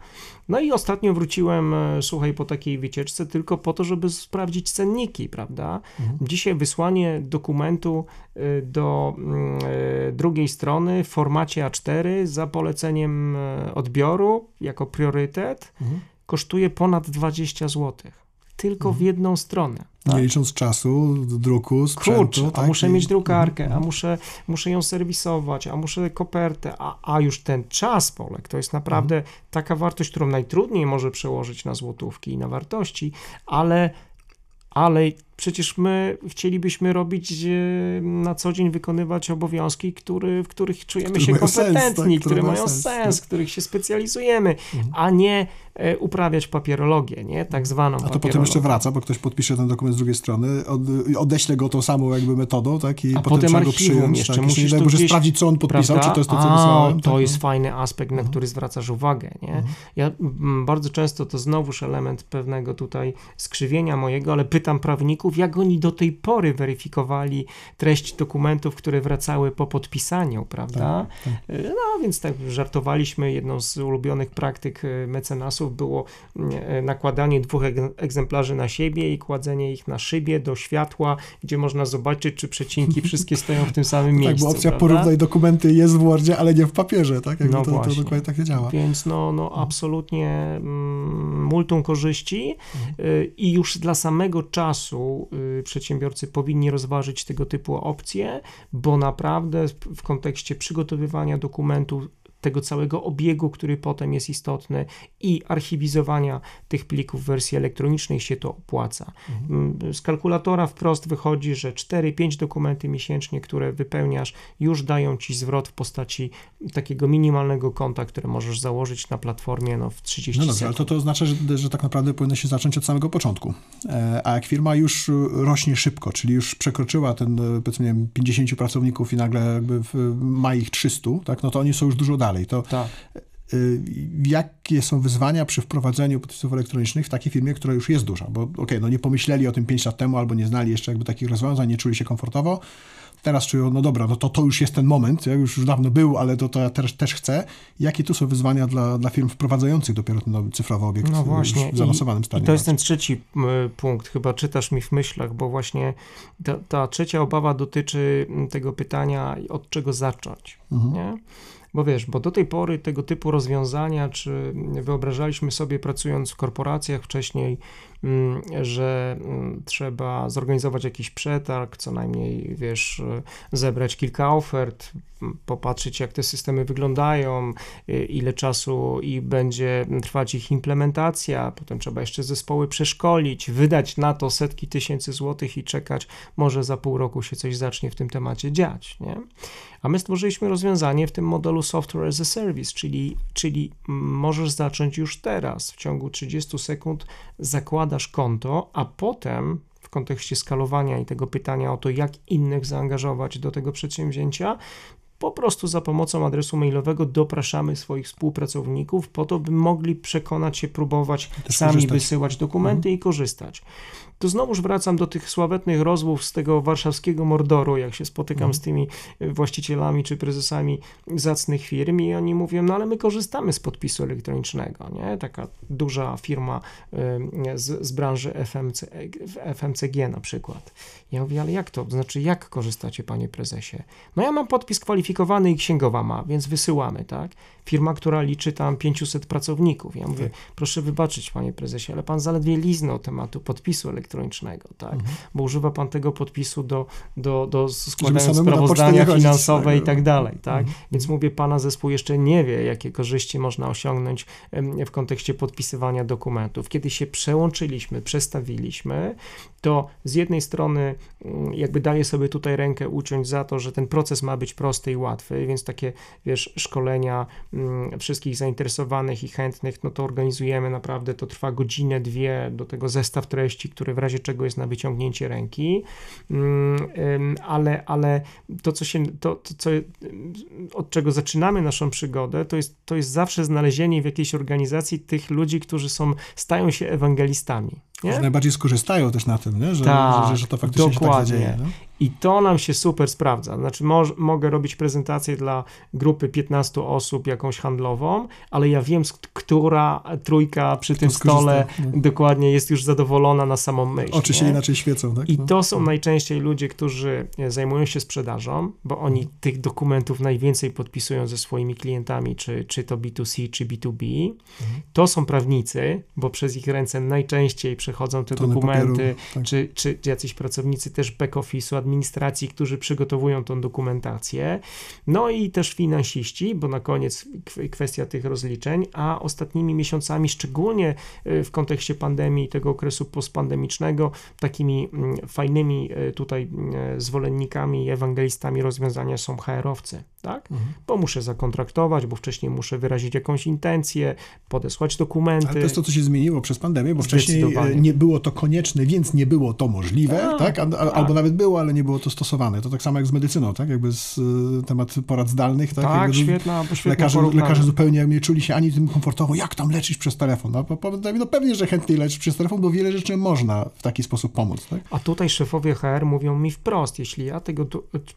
No i ostatnio wróciłem, e, słuchaj, po takiej wycieczce tylko po to, żeby sprawdzić cenniki, prawda? Mhm. Dzisiaj wysłanie dokumentu e, do mm, e, drugiej strony w formacie A4 za poleceniem odbioru jako priorytet kosztuje ponad 20 zł. Tylko w mhm. jedną stronę. Tak? Nie licząc czasu, druku, sprzętu. Kurczę, a tak? muszę mieć drukarkę, a muszę, muszę ją serwisować, a muszę kopertę, a, a już ten czas, Polek, to jest naprawdę mhm. taka wartość, którą najtrudniej może przełożyć na złotówki i na wartości, ale, ale przecież my chcielibyśmy robić e, na co dzień, wykonywać obowiązki, który, w których czujemy które się kompetentni, sens, tak, które, mają sens, sens tak. w których się specjalizujemy, mhm. a nie e, uprawiać papierologię, nie? tak zwaną A to potem jeszcze wraca, bo ktoś podpisze ten dokument z drugiej strony, od, odeśle go tą samą jakby metodą, tak? I a potem, potem trzeba go przyjąć. Jeszcze tak? musisz nie, gdzieś, sprawdzić, co on podpisał, prawda? czy to jest to, co a, wysłałem. To tak? jest fajny aspekt, na mhm. który zwracasz uwagę. Nie? Mhm. Ja m, bardzo często to znowuż element pewnego tutaj skrzywienia mojego, ale pytam prawników, jak oni do tej pory weryfikowali treść dokumentów, które wracały po podpisaniu, prawda? Tak, tak. No więc tak żartowaliśmy, jedną z ulubionych praktyk e, mecenasów było e, nakładanie dwóch egzemplarzy na siebie i kładzenie ich na szybie do światła, gdzie można zobaczyć, czy przecinki wszystkie stoją w tym samym miejscu. Tak, bo opcja prawda? porównaj dokumenty jest w Wordzie, ale nie w papierze, tak? Jakby no to, to dokładnie tak nie działa. Więc no, no absolutnie mm, multum korzyści mhm. I już dla samego czasu przedsiębiorcy powinni rozważyć tego typu opcje, bo naprawdę w kontekście przygotowywania dokumentów tego całego obiegu, który potem jest istotny i archiwizowania tych plików w wersji elektronicznej się to opłaca. Mhm. Mm, z kalkulatora wprost wychodzi, że 4-5 dokumenty miesięcznie, które wypełniasz, już dają ci zwrot w postaci takiego minimalnego konta, które możesz założyć na platformie no, w 30 no dobrze, sekund. ale to, to oznacza, że, że tak naprawdę powinno się zacząć od samego początku. E, a jak firma już rośnie szybko, czyli już przekroczyła ten, e, powiedzmy, 50 pracowników i nagle ma ich 300, tak, no to oni są już dużo dalej dalej. To tak. Y, jakie są wyzwania przy wprowadzeniu podpisów elektronicznych w takiej firmie, która już jest duża? Bo okej, okay, no nie pomyśleli o tym 5 lat temu albo nie znali jeszcze jakby takich rozwiązań, nie czuli się komfortowo. Teraz czują, no dobra, no to to już jest ten moment, ja już, już dawno był, ale to, to ja też, też chcę. Jakie tu są wyzwania dla, dla firm wprowadzających dopiero ten nowy cyfrowy obiekt no właśnie. w zaawansowanym stanie? I to jest ten trzeci punkt, chyba czytasz mi w myślach, bo właśnie ta, ta trzecia obawa dotyczy tego pytania, od czego zacząć. Mhm. Nie? Bo wiesz, bo do tej pory tego typu rozwiązania, czy wyobrażaliśmy sobie pracując w korporacjach wcześniej, że mm, trzeba zorganizować jakiś przetarg, co najmniej, wiesz, zebrać kilka ofert, popatrzeć jak te systemy wyglądają, y, ile czasu i będzie trwać ich implementacja, potem trzeba jeszcze zespoły przeszkolić, wydać na to setki tysięcy złotych i czekać, może za pół roku się coś zacznie w tym temacie dziać, nie? A my stworzyliśmy rozwiązanie w tym modelu software as a service, czyli, czyli możesz zacząć już teraz, w ciągu 30 sekund zakładasz konto, a potem w kontekście skalowania i tego pytania o to, jak innych zaangażować do tego przedsięwzięcia, po prostu za pomocą adresu mailowego dopraszamy swoich współpracowników po to, by mogli przekonać się, próbować sami korzystać. wysyłać dokumenty mhm. i korzystać to znowuż wracam do tych sławetnych rozmów z tego warszawskiego mordoru, jak się spotykam mm. z tymi właścicielami czy prezesami zacnych firm i oni mówią, no ale my korzystamy z podpisu elektronicznego, nie? Taka duża firma z, z branży FMC, FMCG na przykład. Ja mówię, ale jak to? Znaczy, jak korzystacie, panie prezesie? No ja mam podpis kwalifikowany i księgowa ma, więc wysyłamy, tak? Firma, która liczy tam 500 pracowników. Ja mówię, tak. proszę wybaczyć, panie prezesie, ale pan zaledwie liznął tematu podpisu elektronicznego elektronicznego, tak? Mhm. Bo używa pan tego podpisu do, do, do składania sprawozdania finansowe i tak. tak dalej, tak? Mhm. Więc mówię, pana zespół jeszcze nie wie, jakie korzyści można osiągnąć w kontekście podpisywania dokumentów. Kiedy się przełączyliśmy, przestawiliśmy, to z jednej strony mm, jakby daje sobie tutaj rękę uciąć za to, że ten proces ma być prosty i łatwy, więc takie, wiesz, szkolenia mm, wszystkich zainteresowanych i chętnych, no to organizujemy naprawdę, to trwa godzinę, dwie, do tego zestaw treści, który razie czego jest na wyciągnięcie ręki, Mm, ale, ale to, co się, to, to, co, od czego zaczynamy naszą przygodę, to jest, to jest zawsze znalezienie w jakiejś organizacji tych ludzi, którzy są, stają się ewangelistami. Nie? Że najbardziej skorzystają też na tym, nie? Że, Tak, że, że to faktycznie się tak dokładnie. zadzieje. nie? I to nam się super sprawdza. Znaczy, moż, mogę robić prezentację dla grupy 15 osób, jakąś handlową, ale ja wiem, która trójka przy tym skorzysta, stole no. dokładnie jest już zadowolona na samą myśl. Oczy się nie? inaczej świecą, tak? I No. to są najczęściej ludzie, którzy zajmują się sprzedażą, bo oni tych dokumentów najwięcej podpisują ze swoimi klientami, czy, czy to B2C, czy B2B. Mhm. To są prawnicy, bo przez ich ręce najczęściej przechodzą te Tony dokumenty, papieru, tak. czy, czy jacyś pracownicy też back-office'u, administracji, którzy przygotowują tą dokumentację. No i też finansiści, bo na koniec kw- kwestia tych rozliczeń, a ostatnimi miesiącami, szczególnie y, w kontekście pandemii i tego okresu postpandemicznego, takimi mm, fajnymi y, tutaj y, zwolennikami i ewangelistami rozwiązania są HR-owcy, tak? Mhm. Bo muszę zakontraktować, bo wcześniej muszę wyrazić jakąś intencję, podesłać dokumenty. Ale to jest to, co się zmieniło przez pandemię, bo wcześniej e, nie było to konieczne, więc nie było to możliwe, Tak, tak? Albo nawet było, ale nie było to stosowane. To tak samo jak z medycyną, tak? Jakby z e, temat porad zdalnych, tak? Tak, Jakby świetna, świetna Lekarze, lekarze zupełnie nie czuli się ani tym komfortowo, jak tam leczyć przez telefon. No, po- no pewnie, że chętniej leczyć przez telefon, bo wiele rzeczy można w taki sposób pomóc, tak? A tutaj szefowie HR mówią mi wprost, jeśli ja tego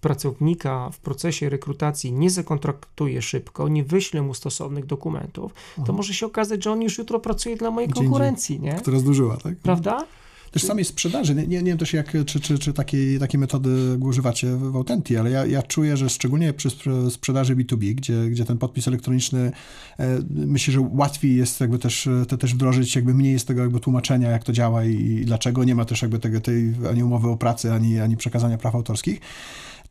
pracownika w procesie rekrutacji nie zakontraktuję szybko, nie wyślę mu stosownych dokumentów, to może się okazać, że on już jutro pracuje dla mojej indziej. konkurencji, nie? Która zdużyła, tak? Prawda? Też samej sprzedaży, nie, nie, nie wiem też jak, czy, czy, czy takiej, takiej metody używacie w Authenti, ale ja, ja czuję, że szczególnie przy sprze- sprzedaży B2B, gdzie, gdzie ten podpis elektroniczny, e, myślę, że łatwiej jest jakby też, e, to też wdrożyć, jakby mniej jest tego jakby tłumaczenia, jak to działa i, i dlaczego, nie ma też jakby tego, tej ani umowy o pracy, ani, ani przekazania praw autorskich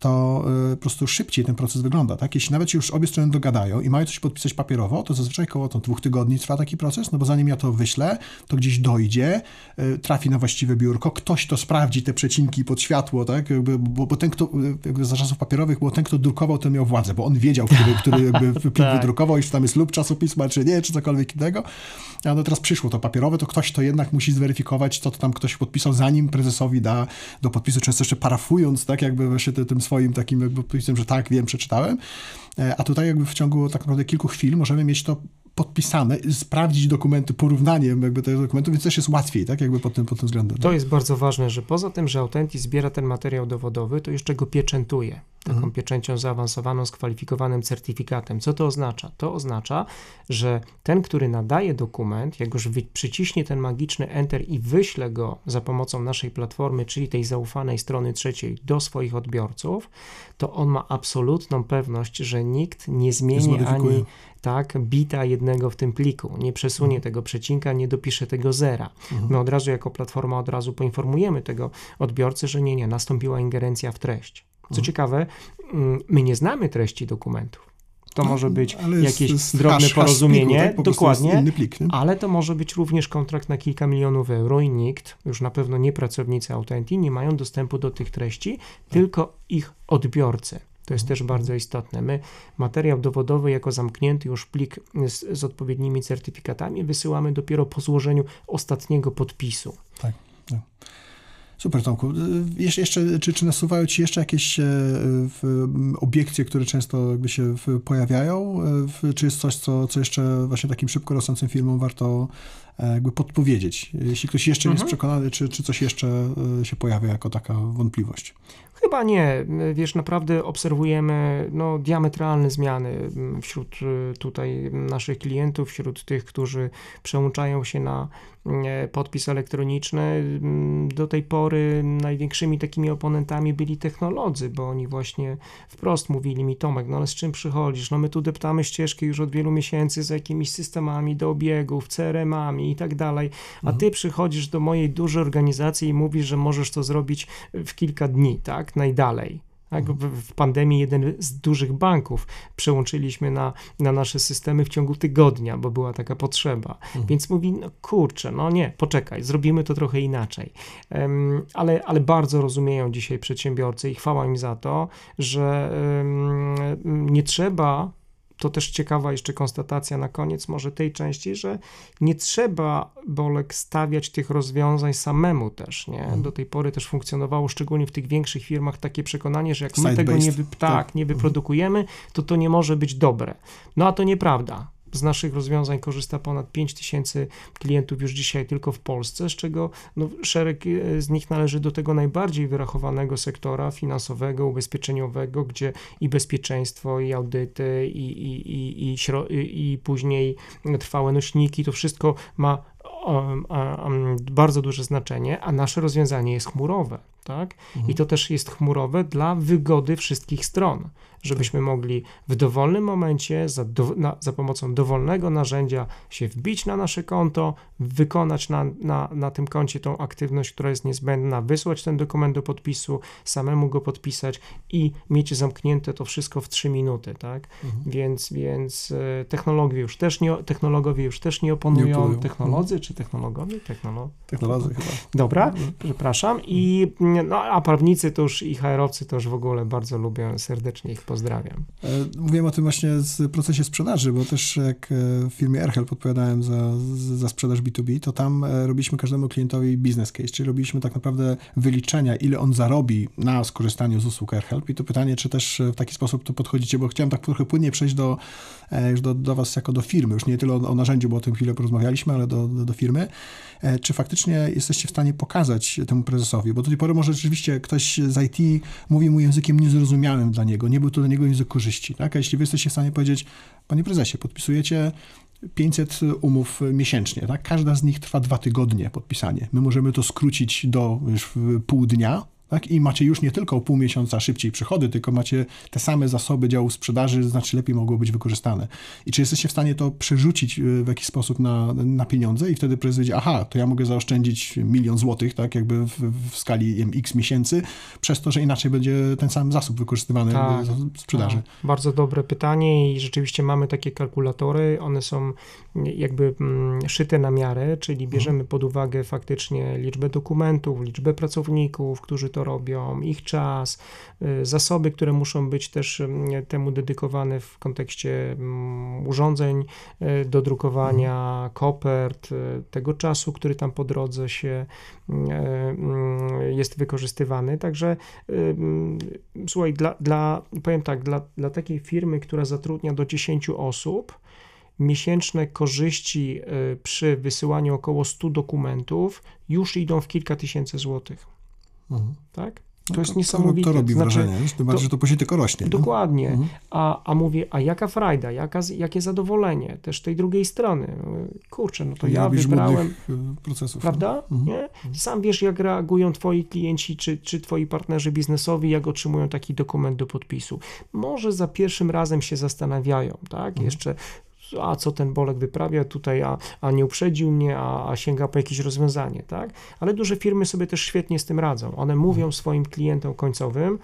to y, po prostu szybciej ten proces wygląda, tak? Jeśli nawet się już obie strony dogadają i mają coś podpisać papierowo, to zazwyczaj około to dwóch tygodni trwa taki proces, no bo zanim ja to wyślę, to gdzieś dojdzie, y, trafi na właściwe biurko, ktoś to sprawdzi, te przecinki pod światło, tak? Jakby, bo, bo ten, kto, y, jakby za czasów papierowych, bo ten, kto drukował, ten miał władzę, bo on wiedział, który, który jakby Tak. wydrukował i czy tam jest lub czasopisma, czy nie, czy cokolwiek innego. A no teraz przyszło to papierowe, to ktoś to jednak musi zweryfikować, co to tam ktoś podpisał, zanim prezesowi da do podpisu, często jeszcze parafując, tak jakby właśnie ty- tym swoim takim jakby że tak, wiem, przeczytałem. E, A tutaj jakby w ciągu tak naprawdę kilku chwil możemy mieć to podpisane, sprawdzić dokumenty porównaniem jakby tych dokumentów, więc też jest łatwiej, tak jakby pod tym, pod tym względem. To jest bardzo ważne, że poza tym, że Authentic zbiera ten materiał dowodowy, to jeszcze go pieczętuje. Taką Mhm. pieczęcią zaawansowaną, skwalifikowanym certyfikatem. Co to oznacza? To oznacza, że ten, który nadaje dokument, jak już przyciśnie ten magiczny Enter i wyśle go za pomocą naszej platformy, czyli tej zaufanej strony trzeciej do swoich odbiorców, to on ma absolutną pewność, że nikt nie zmieni ani tak, bita jednego w tym pliku, nie przesunie tego przecinka, nie dopisze tego zera. My od razu jako platforma od razu poinformujemy tego odbiorcę, że nie, nie, nastąpiła ingerencja w treść. Co ciekawe, mm, my nie znamy treści dokumentów. To No, może być jakieś jest drobne hash- hash porozumienie, pliku, tak? Dokładnie, plik, ale to może być również kontrakt na kilka milionów euro i nikt, już na pewno nie pracownicy Autenti, nie mają dostępu do tych treści, tylko ich odbiorcy. To jest też bardzo istotne. My materiał dowodowy jako zamknięty już plik z, z odpowiednimi certyfikatami wysyłamy dopiero po złożeniu ostatniego podpisu. Tak, tak. Super, Tomku. Y, Jeszcze, jeszcze, czy, czy nasuwają Ci jeszcze jakieś e, obiekcje, które często jakby się pojawiają? E, czy jest coś, co, co jeszcze właśnie takim szybko rosnącym firmom warto e, jakby podpowiedzieć? Jeśli ktoś jeszcze nie jest Mhm. przekonany, czy, czy coś jeszcze się pojawia jako taka wątpliwość? Chyba nie. Wiesz, naprawdę obserwujemy no, diametralne zmiany wśród tutaj naszych klientów, wśród tych, którzy przełączają się na podpis elektroniczny. Mm, do tej pory największymi takimi oponentami byli technolodzy, bo oni właśnie wprost mówili mi, Tomek, no ale z czym przychodzisz? No my tu deptamy ścieżki już od wielu miesięcy z jakimiś systemami do obiegów, CRM-ami i tak dalej, a ty mhm. przychodzisz do mojej dużej organizacji i mówisz, że możesz to zrobić w kilka dni, tak? Najdalej. Tak? W, w, pandemii jeden z dużych banków przełączyliśmy na, na nasze systemy w ciągu tygodnia, bo była taka potrzeba. Mhm. Więc mówi, no kurczę, no nie, poczekaj, zrobimy to trochę inaczej. Um, ale, ale bardzo rozumieją dzisiaj przedsiębiorcy i chwała im za to, że um, nie trzeba to też ciekawa jeszcze konstatacja na koniec może tej części, że nie trzeba, Bolek, stawiać tych rozwiązań samemu też, nie? Hmm. Do tej pory też funkcjonowało, szczególnie w tych większych firmach, takie przekonanie, że jak my tego nie, wy, tak, tak, nie mhm. wyprodukujemy, to to nie może być dobre. No a to nieprawda z naszych rozwiązań korzysta ponad 5 tysięcy klientów już dzisiaj tylko w Polsce, z czego no, szereg e, z nich należy do tego najbardziej wyrachowanego sektora finansowego, ubezpieczeniowego, gdzie i bezpieczeństwo, i audyty, i, i, i, i, i później trwałe nośniki, to wszystko ma um, um, bardzo duże znaczenie, a nasze rozwiązanie jest chmurowe. Tak? Mhm. I to też jest chmurowe dla wygody wszystkich stron żebyśmy mogli w dowolnym momencie za, do, na, za pomocą dowolnego narzędzia się wbić na nasze konto, wykonać na, na, na tym koncie tą aktywność, która jest niezbędna, wysłać ten dokument do podpisu, samemu go podpisać i mieć zamknięte to wszystko w 3 minuty, tak? Mhm. Więc, więc e, technologie już też nie, technologowie już też nie oponują, nie technolodzy mhm. czy technologowie? Technolo Technolodzy chyba. Dobra, mhm. przepraszam. I, no, a prawnicy to już i HR-owcy to już w ogóle bardzo lubią, serdecznie ich Pozdrawiam. E, mówiłem o tym właśnie z procesie sprzedaży, bo też jak e, w firmie AirHelp odpowiadałem za, za sprzedaż B2B, to tam e, robiliśmy każdemu klientowi business case, czyli robiliśmy tak naprawdę wyliczenia, ile on zarobi na skorzystaniu z usług AirHelp i to pytanie, czy też w taki sposób to podchodzicie, bo chciałem tak trochę płynnie przejść do, już do, do was jako do firmy, już nie tyle o, o narzędziu, bo o tym chwilę porozmawialiśmy, ale do, do, do firmy. Czy faktycznie jesteście w stanie pokazać temu prezesowi, bo do tej pory może rzeczywiście ktoś z IT mówi mu językiem niezrozumiałym dla niego, nie był to dla niego język korzyści. Tak? A jeśli wy jesteście w stanie powiedzieć, panie prezesie, podpisujecie 500 umów miesięcznie, tak? każda z nich trwa dwa tygodnie podpisanie. My możemy to skrócić do już pół dnia, tak? I macie już nie tylko o pół miesiąca szybciej przychody, tylko macie te same zasoby działu sprzedaży, znacznie lepiej mogło być wykorzystane. I czy jesteście w stanie to przerzucić y, w jakiś sposób na, na pieniądze i wtedy prezes powiedzie, aha, to ja mogę zaoszczędzić milion złotych, tak jakby w, w skali wiem, x miesięcy, przez to, że inaczej będzie ten sam zasób wykorzystywany tak, w sprzedaży. Tak. Bardzo dobre pytanie i rzeczywiście mamy takie kalkulatory, one są jakby mm, szyte na miarę, czyli bierzemy mhm. pod uwagę faktycznie liczbę dokumentów, liczbę pracowników, którzy to robią, ich czas, y, zasoby, które muszą być też mm, temu dedykowane w kontekście mm, urządzeń y, do drukowania, mhm. kopert, y, tego czasu, który tam po drodze się jest wykorzystywany. Także słuchaj, dla, dla powiem tak, dla, dla takiej firmy, która zatrudnia do 10 osób, miesięczne korzyści przy wysyłaniu około 100 dokumentów już idą w kilka tysięcy złotych. Mhm. Tak? To, no jest niesamowite. To, to robi znaczy, wrażenie, tym bardziej, że to później tylko rośnie. Dokładnie. Mhm. A, a mówię, a jaka frajda, jaka, jakie zadowolenie też tej drugiej strony. Kurczę, no to ja wybrałem... Y, procesów. Prawda? Mhm. Nie? Sam wiesz, jak reagują twoi klienci, czy, czy twoi partnerzy biznesowi, jak otrzymują taki dokument do podpisu. Może za pierwszym razem się zastanawiają, tak? Mhm. Jeszcze a co ten Bolek wyprawia tutaj, a, a nie uprzedził mnie, a, a sięga po jakieś rozwiązanie, tak? Ale duże firmy sobie też świetnie z tym radzą. One mówią mhm. swoim klientom końcowym,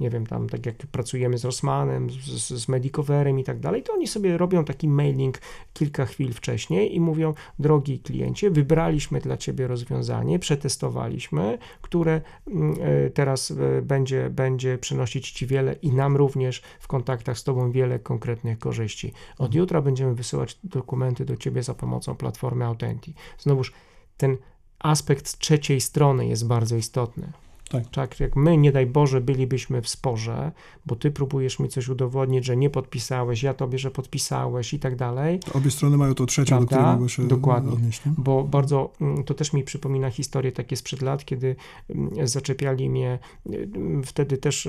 nie wiem, tam tak jak pracujemy z Rossmanem, z, z Medicoverem i tak dalej, to oni sobie robią taki mailing kilka chwil wcześniej i mówią, drogi kliencie, wybraliśmy dla Ciebie rozwiązanie, przetestowaliśmy, które mm, e, teraz e, będzie, będzie przynosić Ci wiele i nam również w kontaktach z Tobą wiele konkretnych korzyści. Od jutra będziemy wysyłać dokumenty do Ciebie za pomocą platformy Authenti. Znowuż ten aspekt trzeciej strony jest bardzo istotny. Tak. tak, jak my, nie daj Boże, bylibyśmy w sporze, bo ty próbujesz mi coś udowodnić, że nie podpisałeś, ja tobie, że podpisałeś i tak dalej, To obie strony mają to trzecie, do Prawda? której mogą się Dokładnie. odnieść. Nie? bo bardzo mm, to też mi przypomina historię takie sprzed lat, kiedy mm, zaczepiali mnie mm, wtedy też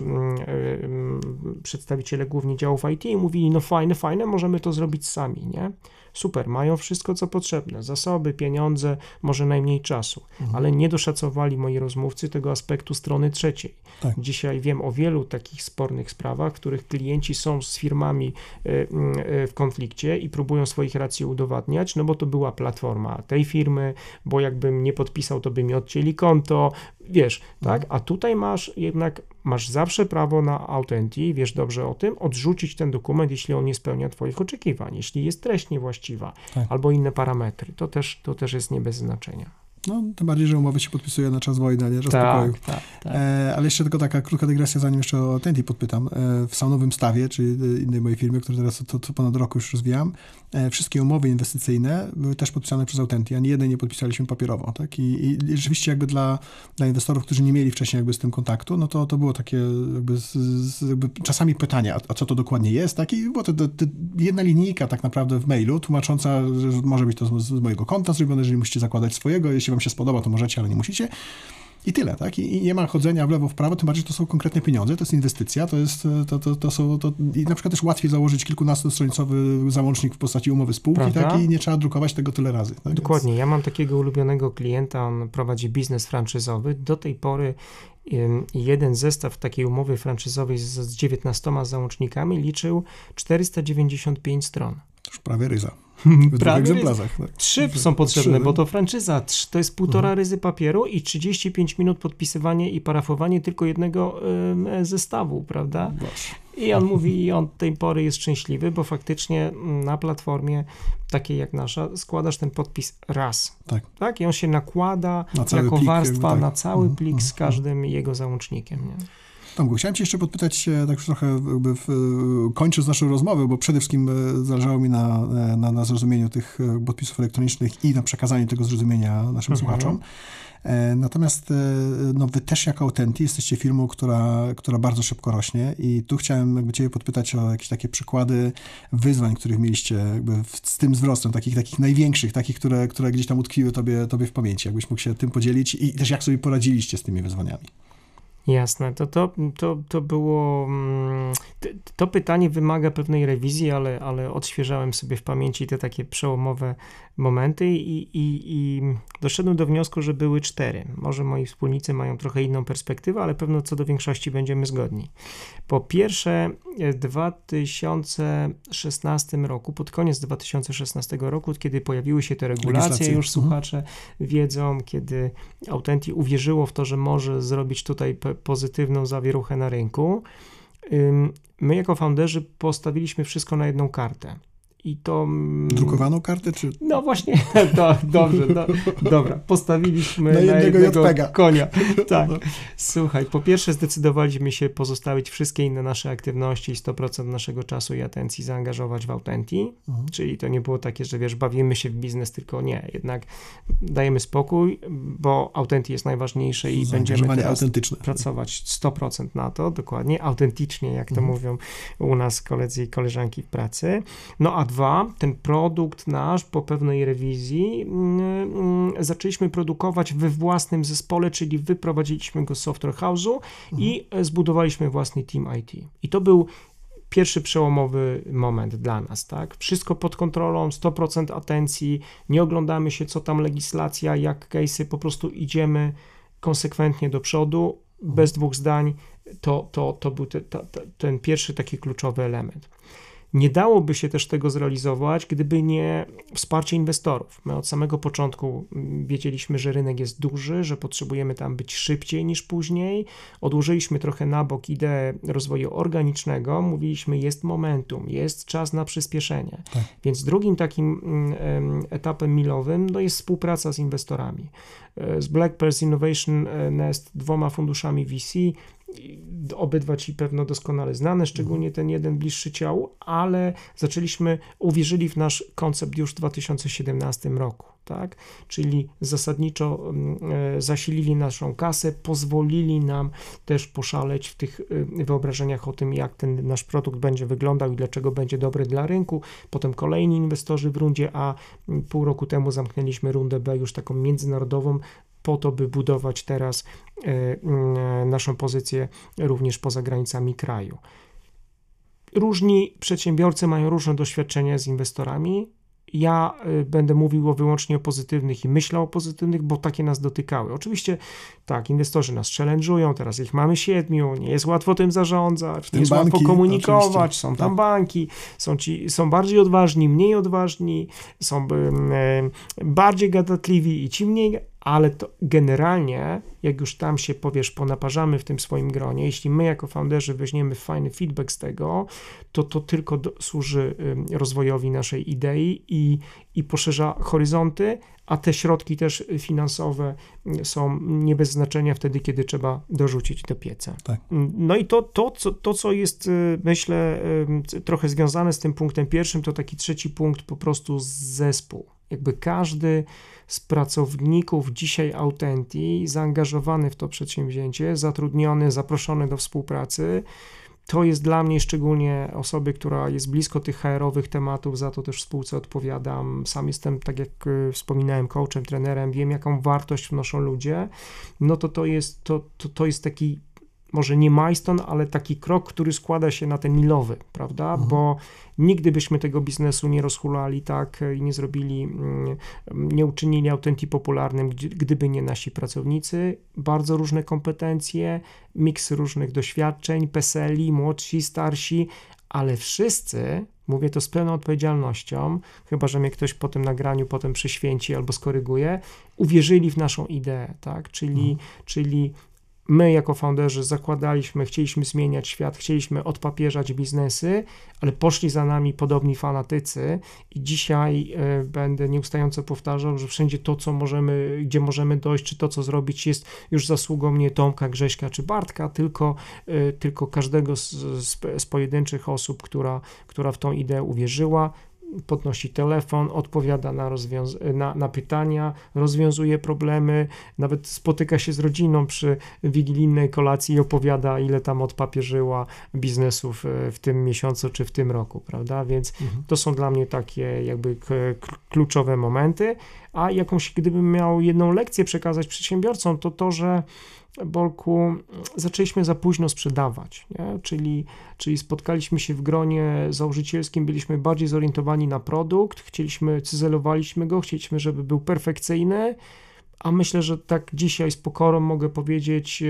przedstawiciele głównie działów IT i mówili, no fajne, fajne, możemy to zrobić sami, nie? Super, mają wszystko, co potrzebne, zasoby, pieniądze, może najmniej czasu, Mhm. ale nie doszacowali moi rozmówcy tego aspektu strony trzeciej. Tak. Dzisiaj wiem o wielu takich spornych sprawach, w których klienci są z firmami y, y, w konflikcie i próbują swoich racji udowadniać, no bo to była platforma tej firmy, bo jakbym nie podpisał, to by mi odcięli konto, wiesz, tak? A tutaj masz jednak, masz zawsze prawo na authenti, wiesz dobrze o tym, odrzucić ten dokument, jeśli on nie spełnia twoich oczekiwań, jeśli jest treść niewłaściwa, Tak. albo inne parametry, to też, to też jest nie bez znaczenia. No, tym bardziej, że umowy się podpisuje na czas wojny, a nie czas pokoju. tak, tak. E, ale jeszcze tylko taka krótka dygresja, zanim jeszcze o Tenti podpytam. E, w Saunowym Stawie, czyli e, innej mojej firmie, którą teraz to, to ponad roku już rozwijam, e, wszystkie umowy inwestycyjne były też podpisane przez Autenti, ani jednej nie podpisaliśmy papierowo. Tak? I, i, rzeczywiście jakby dla, dla inwestorów, którzy nie mieli wcześniej jakby z tym kontaktu, no to, to było takie jakby, z, z, jakby czasami pytanie, a, a co to dokładnie jest? Tak? I była to, to, to jedna linijka tak naprawdę w mailu, tłumacząca, że może być to z, z mojego konta zrobione, jeżeli musicie zakładać swojego, jeśli wam się spodoba, to możecie, ale nie musicie. I tyle, tak? I, I nie ma chodzenia w lewo, w prawo, tym bardziej, że to są konkretne pieniądze, to jest inwestycja, to jest, to, to, to są, to, i na przykład też łatwiej założyć kilkunastostronicowy załącznik w postaci umowy spółki, Prawda? tak? I nie trzeba drukować tego tyle razy. Tak? Dokładnie. Ja mam takiego ulubionego klienta, on prowadzi biznes franczyzowy. Do tej pory jeden zestaw takiej umowy franczyzowej z 19 załącznikami liczył 495 stron. Już prawie ryza. W dwóch Prawie egzemplarzach. Tak? Trzy są potrzebne, Trzy, bo to franczyza. To jest półtora ryzy papieru i 35 minut podpisywanie i parafowanie tylko jednego ym, zestawu, prawda? Boże. I on mówi, i on od tej pory jest szczęśliwy, bo faktycznie mm, na platformie takiej jak nasza składasz ten podpis raz. Tak. Tak? I on się nakłada Na jako plik, warstwa jakby tak. na cały Mhm, plik z mhm. każdym jego załącznikiem. Nie? Tomku, chciałem cię jeszcze podpytać, tak już trochę jakby w, e, kończąc naszą rozmowę, bo przede wszystkim e, zależało mi na, e, na, na zrozumieniu tych podpisów elektronicznych i na przekazaniu tego zrozumienia naszym Mhm. słuchaczom. Natomiast no, wy też jako Autenti jesteście firmą, która, która bardzo szybko rośnie i tu chciałem jakby ciebie podpytać o jakieś takie przykłady wyzwań, których mieliście jakby w, z tym wzrostem, takich, takich największych, takich, które, które gdzieś tam utkwiły tobie, tobie w pamięci. Jakbyś mógł się tym podzielić i też jak sobie poradziliście z tymi wyzwaniami. Jasne, to, to, to, to było. mm, To pytanie wymaga pewnej rewizji, ale, ale odświeżałem sobie w pamięci te takie przełomowe momenty i, i, i doszedłem do wniosku, że były cztery. Może moi wspólnicy mają trochę inną perspektywę, ale pewno co do większości będziemy zgodni. Po pierwsze, w 2016 roku, pod koniec 2016 roku, kiedy pojawiły się te regulacje, Legislacje. już słuchacze wiedzą, kiedy Autenti uwierzyło w to, że może zrobić tutaj pe- pozytywną zawieruchę na rynku. My jako founderzy postawiliśmy wszystko na jedną kartę. I to. mm, Drukowaną kartę, czy No właśnie, to, dobrze, do, dobra. Postawiliśmy Na na jednego jednego, JPEGa. konia. Tak. No. Słuchaj, po pierwsze zdecydowaliśmy się pozostawić wszystkie inne nasze aktywności i 100% naszego czasu i atencji zaangażować w Autenti. Mhm. Czyli to nie było takie, że wiesz, bawimy się w biznes, tylko nie. Jednak dajemy spokój, bo Autenti jest najważniejsze i będziemy teraz autentyczne? pracować 100% na to, dokładnie, autentycznie, jak to Mhm. mówią u nas koledzy i koleżanki w pracy. No a dwa, ten produkt nasz po pewnej rewizji mm, mm, zaczęliśmy produkować we własnym zespole, czyli wyprowadziliśmy go z software house'u i e, zbudowaliśmy własny team IT. I to był pierwszy przełomowy moment dla nas, tak? Wszystko pod kontrolą, 100% atencji, nie oglądamy się, co tam legislacja, jak case'y, po prostu idziemy konsekwentnie do przodu, bez dwóch zdań. To, to, to był te, ta, ta, ten pierwszy taki kluczowy element. Nie dałoby się też tego zrealizować, gdyby nie wsparcie inwestorów. My od samego początku mm, wiedzieliśmy, że rynek jest duży, że potrzebujemy tam być szybciej niż później. Odłożyliśmy trochę na bok ideę rozwoju organicznego. Mówiliśmy, jest momentum, jest czas na przyspieszenie. Tak. Więc drugim takim mm, em, etapem milowym no, jest współpraca z inwestorami. E, Z Black Pearl Innovation e, Nest, dwoma funduszami VC, obydwa ci pewno doskonale znane, szczególnie ten jeden bliższy ciału, ale zaczęliśmy, uwierzyli w nasz koncept już w 2017 roku tak? Czyli zasadniczo mm, e, zasilili naszą kasę, pozwolili nam też poszaleć w tych e, wyobrażeniach o tym, jak ten nasz produkt będzie wyglądał i dlaczego będzie dobry dla rynku. Potem kolejni inwestorzy w rundzie A. Pół roku temu zamknęliśmy rundę B już taką międzynarodową, po to, by budować teraz e, naszą pozycję również poza granicami kraju. Różni przedsiębiorcy mają różne doświadczenia z inwestorami, ja y, będę mówił wyłącznie o pozytywnych i myślał o pozytywnych, bo takie nas dotykały. Oczywiście tak, inwestorzy nas challenge'ują, teraz ich mamy siedmiu, nie jest łatwo tym zarządzać, nie jest banki, łatwo komunikować, oczywiście. są tam tak. banki, są, ci, są bardziej odważni, mniej odważni, są y, bardziej gadatliwi i ci mniej, ale to generalnie, jak już tam się powiesz, ponaparzamy w tym swoim gronie, jeśli my jako founderzy weźmiemy fajny feedback z tego, to to tylko do, służy rozwojowi naszej idei i, i poszerza horyzonty, a te środki też finansowe są nie bez znaczenia wtedy, kiedy trzeba dorzucić do pieca. Tak. No i to, to, co, to, co jest, y, myślę, trochę związane z tym punktem pierwszym, to taki trzeci punkt, po prostu zespół. Jakby każdy z pracowników dzisiaj Autenti, zaangażowany w to przedsięwzięcie, zatrudniony, zaproszony do współpracy. To jest dla mnie szczególnie osoby, która jest blisko tych HR-owych tematów, za to też spółce odpowiadam. Sam jestem, tak jak y, wspominałem, coachem, trenerem, wiem jaką wartość wnoszą ludzie. No to to jest, to, to, to jest taki może nie milestone, ale taki krok, który składa się na ten milowy, prawda? Mhm. Bo nigdy byśmy tego biznesu nie rozhulali tak i nie zrobili, mm, nie uczynili autentii popularnym, gdyby nie nasi pracownicy. Bardzo różne kompetencje, miks różnych doświadczeń, PESELi, młodsi, starsi, ale wszyscy, mówię to z pełną odpowiedzialnością, chyba że mnie ktoś po tym nagraniu potem przyświęci albo skoryguje, uwierzyli w naszą ideę, tak? Czyli, mhm. czyli My, jako founderzy, zakładaliśmy, chcieliśmy zmieniać świat, chcieliśmy odpapieżać biznesy, ale poszli za nami podobni fanatycy, i dzisiaj y, będę nieustająco powtarzał, że wszędzie to, co możemy, gdzie możemy dojść, czy to, co zrobić, jest już zasługą nie Tomka, Grześka czy Bartka, tylko, y, tylko każdego z, z, z pojedynczych osób, która, która w tą ideę uwierzyła, podnosi telefon, odpowiada na, na, na, pytania, rozwiązuje problemy, nawet spotyka się z rodziną przy wigilijnej kolacji i opowiada, ile tam odpapierzyła biznesów e, w tym miesiącu czy w tym roku, prawda? Więc mhm. to są dla mnie takie jakby kluczowe momenty. A jakąś, gdybym miał jedną lekcję przekazać przedsiębiorcom, to to, że Bolku, zaczęliśmy za późno sprzedawać, nie? Czyli, czyli spotkaliśmy się w gronie założycielskim, byliśmy bardziej zorientowani na produkt, chcieliśmy, cyzelowaliśmy go, chcieliśmy, żeby był perfekcyjny, a myślę, że tak dzisiaj z pokorą mogę powiedzieć,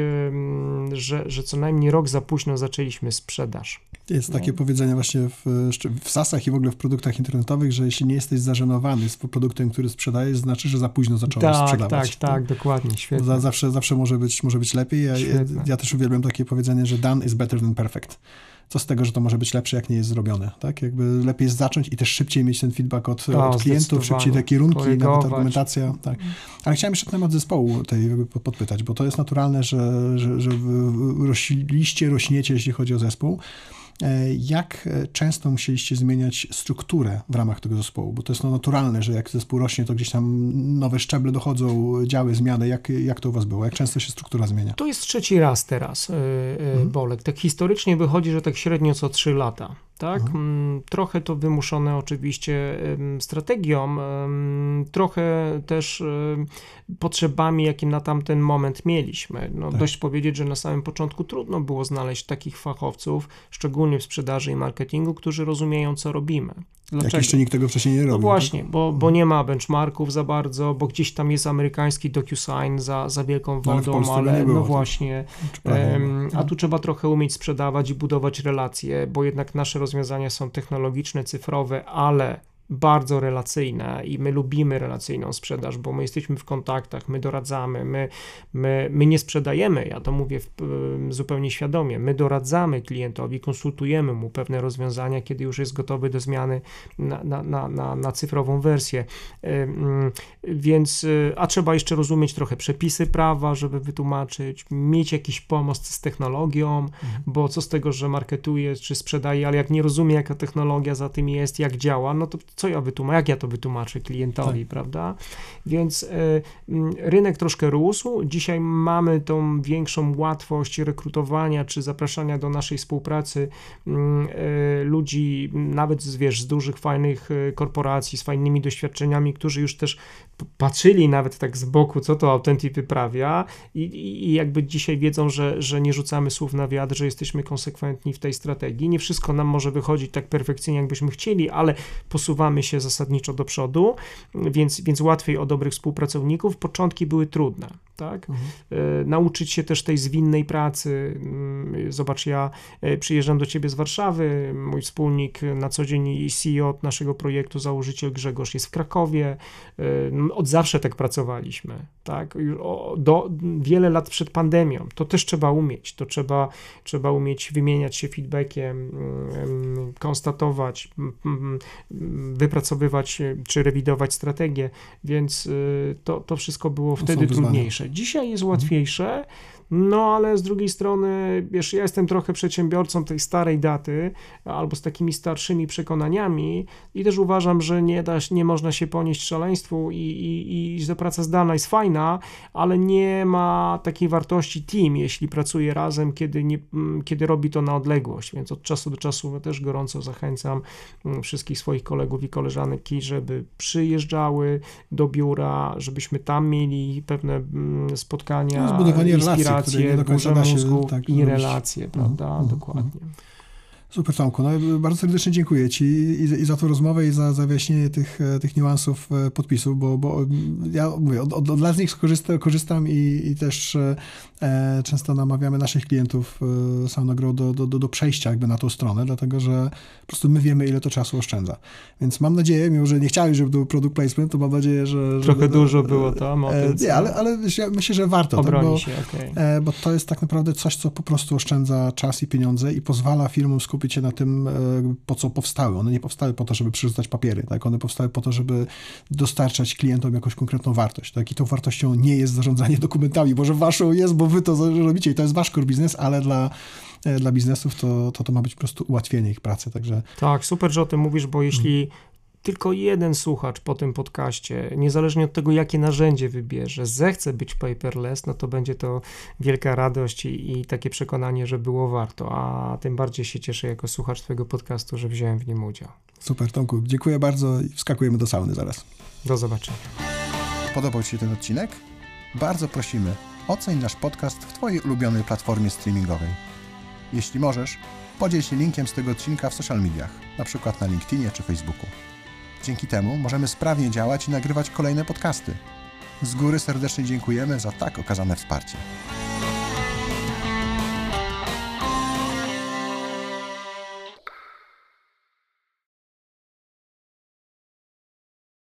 że, że co najmniej rok za późno zaczęliśmy sprzedaż. Jest no. takie powiedzenie właśnie w, w SaaSach i w ogóle w produktach internetowych, że jeśli nie jesteś zażenowany z produktem, który sprzedajesz, znaczy, że za późno zacząłeś tak, sprzedawać. Tak, tak, tak, dokładnie, świetnie. Zawsze, zawsze może, być, może być lepiej. Ja, ja, ja też uwielbiam takie powiedzenie, że done is better than perfect co z tego, że to może być lepsze, jak nie jest zrobione, tak? Jakby lepiej jest zacząć i też szybciej mieć ten feedback od, o, od klientów, szybciej te kierunki, Korygować. nawet argumentacja, tak. Ale chciałem jeszcze temat zespołu tej podpytać, bo to jest naturalne, że, że, że rośliście, rośniecie, jeśli chodzi o zespół. E, jak e, często musieliście zmieniać strukturę w ramach tego zespołu? Bo to jest no naturalne, że jak zespół rośnie, to gdzieś tam nowe szczeble dochodzą, działy, zmiany. Jak, jak to u was było? Jak często się struktura zmienia? To jest trzeci raz teraz, yy, mhm. Bolek. Tak historycznie wychodzi, że tak średnio co trzy lata tak? Mhm. Mm, trochę to wymuszone oczywiście strategią, trochę też potrzebami, jakie na tamten moment mieliśmy. No, tak. Dość powiedzieć, że na samym początku trudno było znaleźć takich fachowców, szczególnie w sprzedaży i marketingu, którzy rozumieją, co robimy. Dlaczego? Jak jeszcze nikt tego wcześniej nie robił. No właśnie, tak? bo, bo nie ma benchmarków za bardzo, bo gdzieś tam jest amerykański DocuSign za, za wielką no, wodą, no, ale, no właśnie. Um, a tu trzeba trochę umieć sprzedawać i budować relacje, bo jednak nasze rozwiązania są technologiczne, cyfrowe, ale bardzo relacyjne i my lubimy relacyjną sprzedaż, bo my jesteśmy w kontaktach, my doradzamy, my, my, my nie sprzedajemy, ja to mówię w, zupełnie świadomie, my doradzamy klientowi, konsultujemy mu pewne rozwiązania, kiedy już jest gotowy do zmiany na, na, na, na, na cyfrową wersję. Więc, y, a trzeba jeszcze rozumieć trochę przepisy prawa, żeby wytłumaczyć, mieć jakiś pomost z technologią, mhm. bo co z tego, że marketuje czy sprzedaje, ale jak nie rozumie, jaka technologia za tym jest, jak działa, no to co ja wytłumaczę, jak ja to wytłumaczę klientowi, tak. prawda? Więc y, rynek troszkę rósł. Dzisiaj mamy tą większą łatwość rekrutowania czy zapraszania do naszej współpracy y, ludzi, nawet z, wiesz, z dużych, fajnych korporacji, z fajnymi doświadczeniami, którzy już też patrzyli nawet tak z boku, co to Authentic wyprawia i, i, jakby dzisiaj wiedzą, że, że nie rzucamy słów na wiatr, że jesteśmy konsekwentni w tej strategii. Nie wszystko nam może wychodzić tak perfekcyjnie, jakbyśmy chcieli, ale posuwamy się zasadniczo do przodu, więc, więc łatwiej o dobrych współpracowników. Początki były trudne, tak? Mhm. E, nauczyć się też tej zwinnej pracy. Mm, zobacz, ja e, przyjeżdżam do ciebie z Warszawy, mój wspólnik na co dzień i CEO naszego projektu, założyciel Grzegorz jest w Krakowie, e, od zawsze tak pracowaliśmy, tak? Do, wiele lat przed pandemią. To też trzeba umieć, to trzeba, trzeba umieć wymieniać się feedbackiem, mm, konstatować, wypracowywać czy rewidować strategię, więc to, to wszystko było wtedy trudniejsze. Dzisiaj jest łatwiejsze, no, ale z drugiej strony, wiesz, ja jestem trochę przedsiębiorcą tej starej daty, albo z takimi starszymi przekonaniami i też uważam, że nie, da, nie można się ponieść szaleństwu i, i, i że praca zdalna jest fajna, ale nie ma takiej wartości team, jeśli pracuje razem, kiedy, nie, mm, kiedy robi to na odległość, więc od czasu do czasu też gorąco zachęcam mm, wszystkich swoich kolegów i koleżanki, żeby przyjeżdżały do biura, żebyśmy tam mieli pewne mm, spotkania, no, zbudowanie relacji relacje, burze mózgu tak, i relacje, prawda? Mhm, mhm, Dokładnie. Super Tomku, no, bardzo serdecznie dziękuję Ci i, i za tę rozmowę i za, za wyjaśnienie tych, e, tych niuansów e, podpisów, bo, bo ja mówię, od, od, od lat z nich korzystam, korzystam i, i też e, e często namawiamy naszych klientów e, do, do, do, do przejścia jakby na tą stronę, dlatego że po prostu my wiemy, ile to czasu oszczędza. Więc mam nadzieję, mimo że nie chciałem, żeby był product placement, to mam nadzieję, że... Trochę dużo było tam o tym, Nie, ale, ale myślę, że warto. tak, bo, się, okay. bo to jest tak naprawdę coś, co po prostu oszczędza czas i pieniądze i pozwala firmom skupić skupić się na tym, e, po co powstały. One nie powstały po to, żeby przerzucać papiery, tak? One powstały po to, żeby dostarczać klientom jakąś konkretną wartość, tak? I tą wartością nie jest zarządzanie dokumentami, może waszą jest, bo wy to robicie i to jest wasz core biznes, ale dla e, dla biznesów to, to, to ma być po prostu ułatwienie ich pracy, także... Tak, super, że o tym mówisz, bo jeśli tylko jeden słuchacz po tym podcaście, niezależnie od tego, jakie narzędzie wybierze, zechce być paperless, no to będzie to wielka radość i, i, takie przekonanie, że było warto. A tym bardziej się cieszę jako słuchacz Twojego podcastu, że wziąłem w nim udział. Super, Tomku. Dziękuję bardzo i wskakujemy do sauny zaraz. Do zobaczenia. Podobał Ci się ten odcinek? Bardzo prosimy, oceń nasz podcast w Twojej ulubionej platformie streamingowej. Jeśli możesz, podziel się linkiem z tego odcinka w social mediach, na przykład na LinkedInie czy Facebooku. Dzięki temu możemy sprawnie działać i nagrywać kolejne podcasty. Z góry serdecznie dziękujemy za tak okazane wsparcie.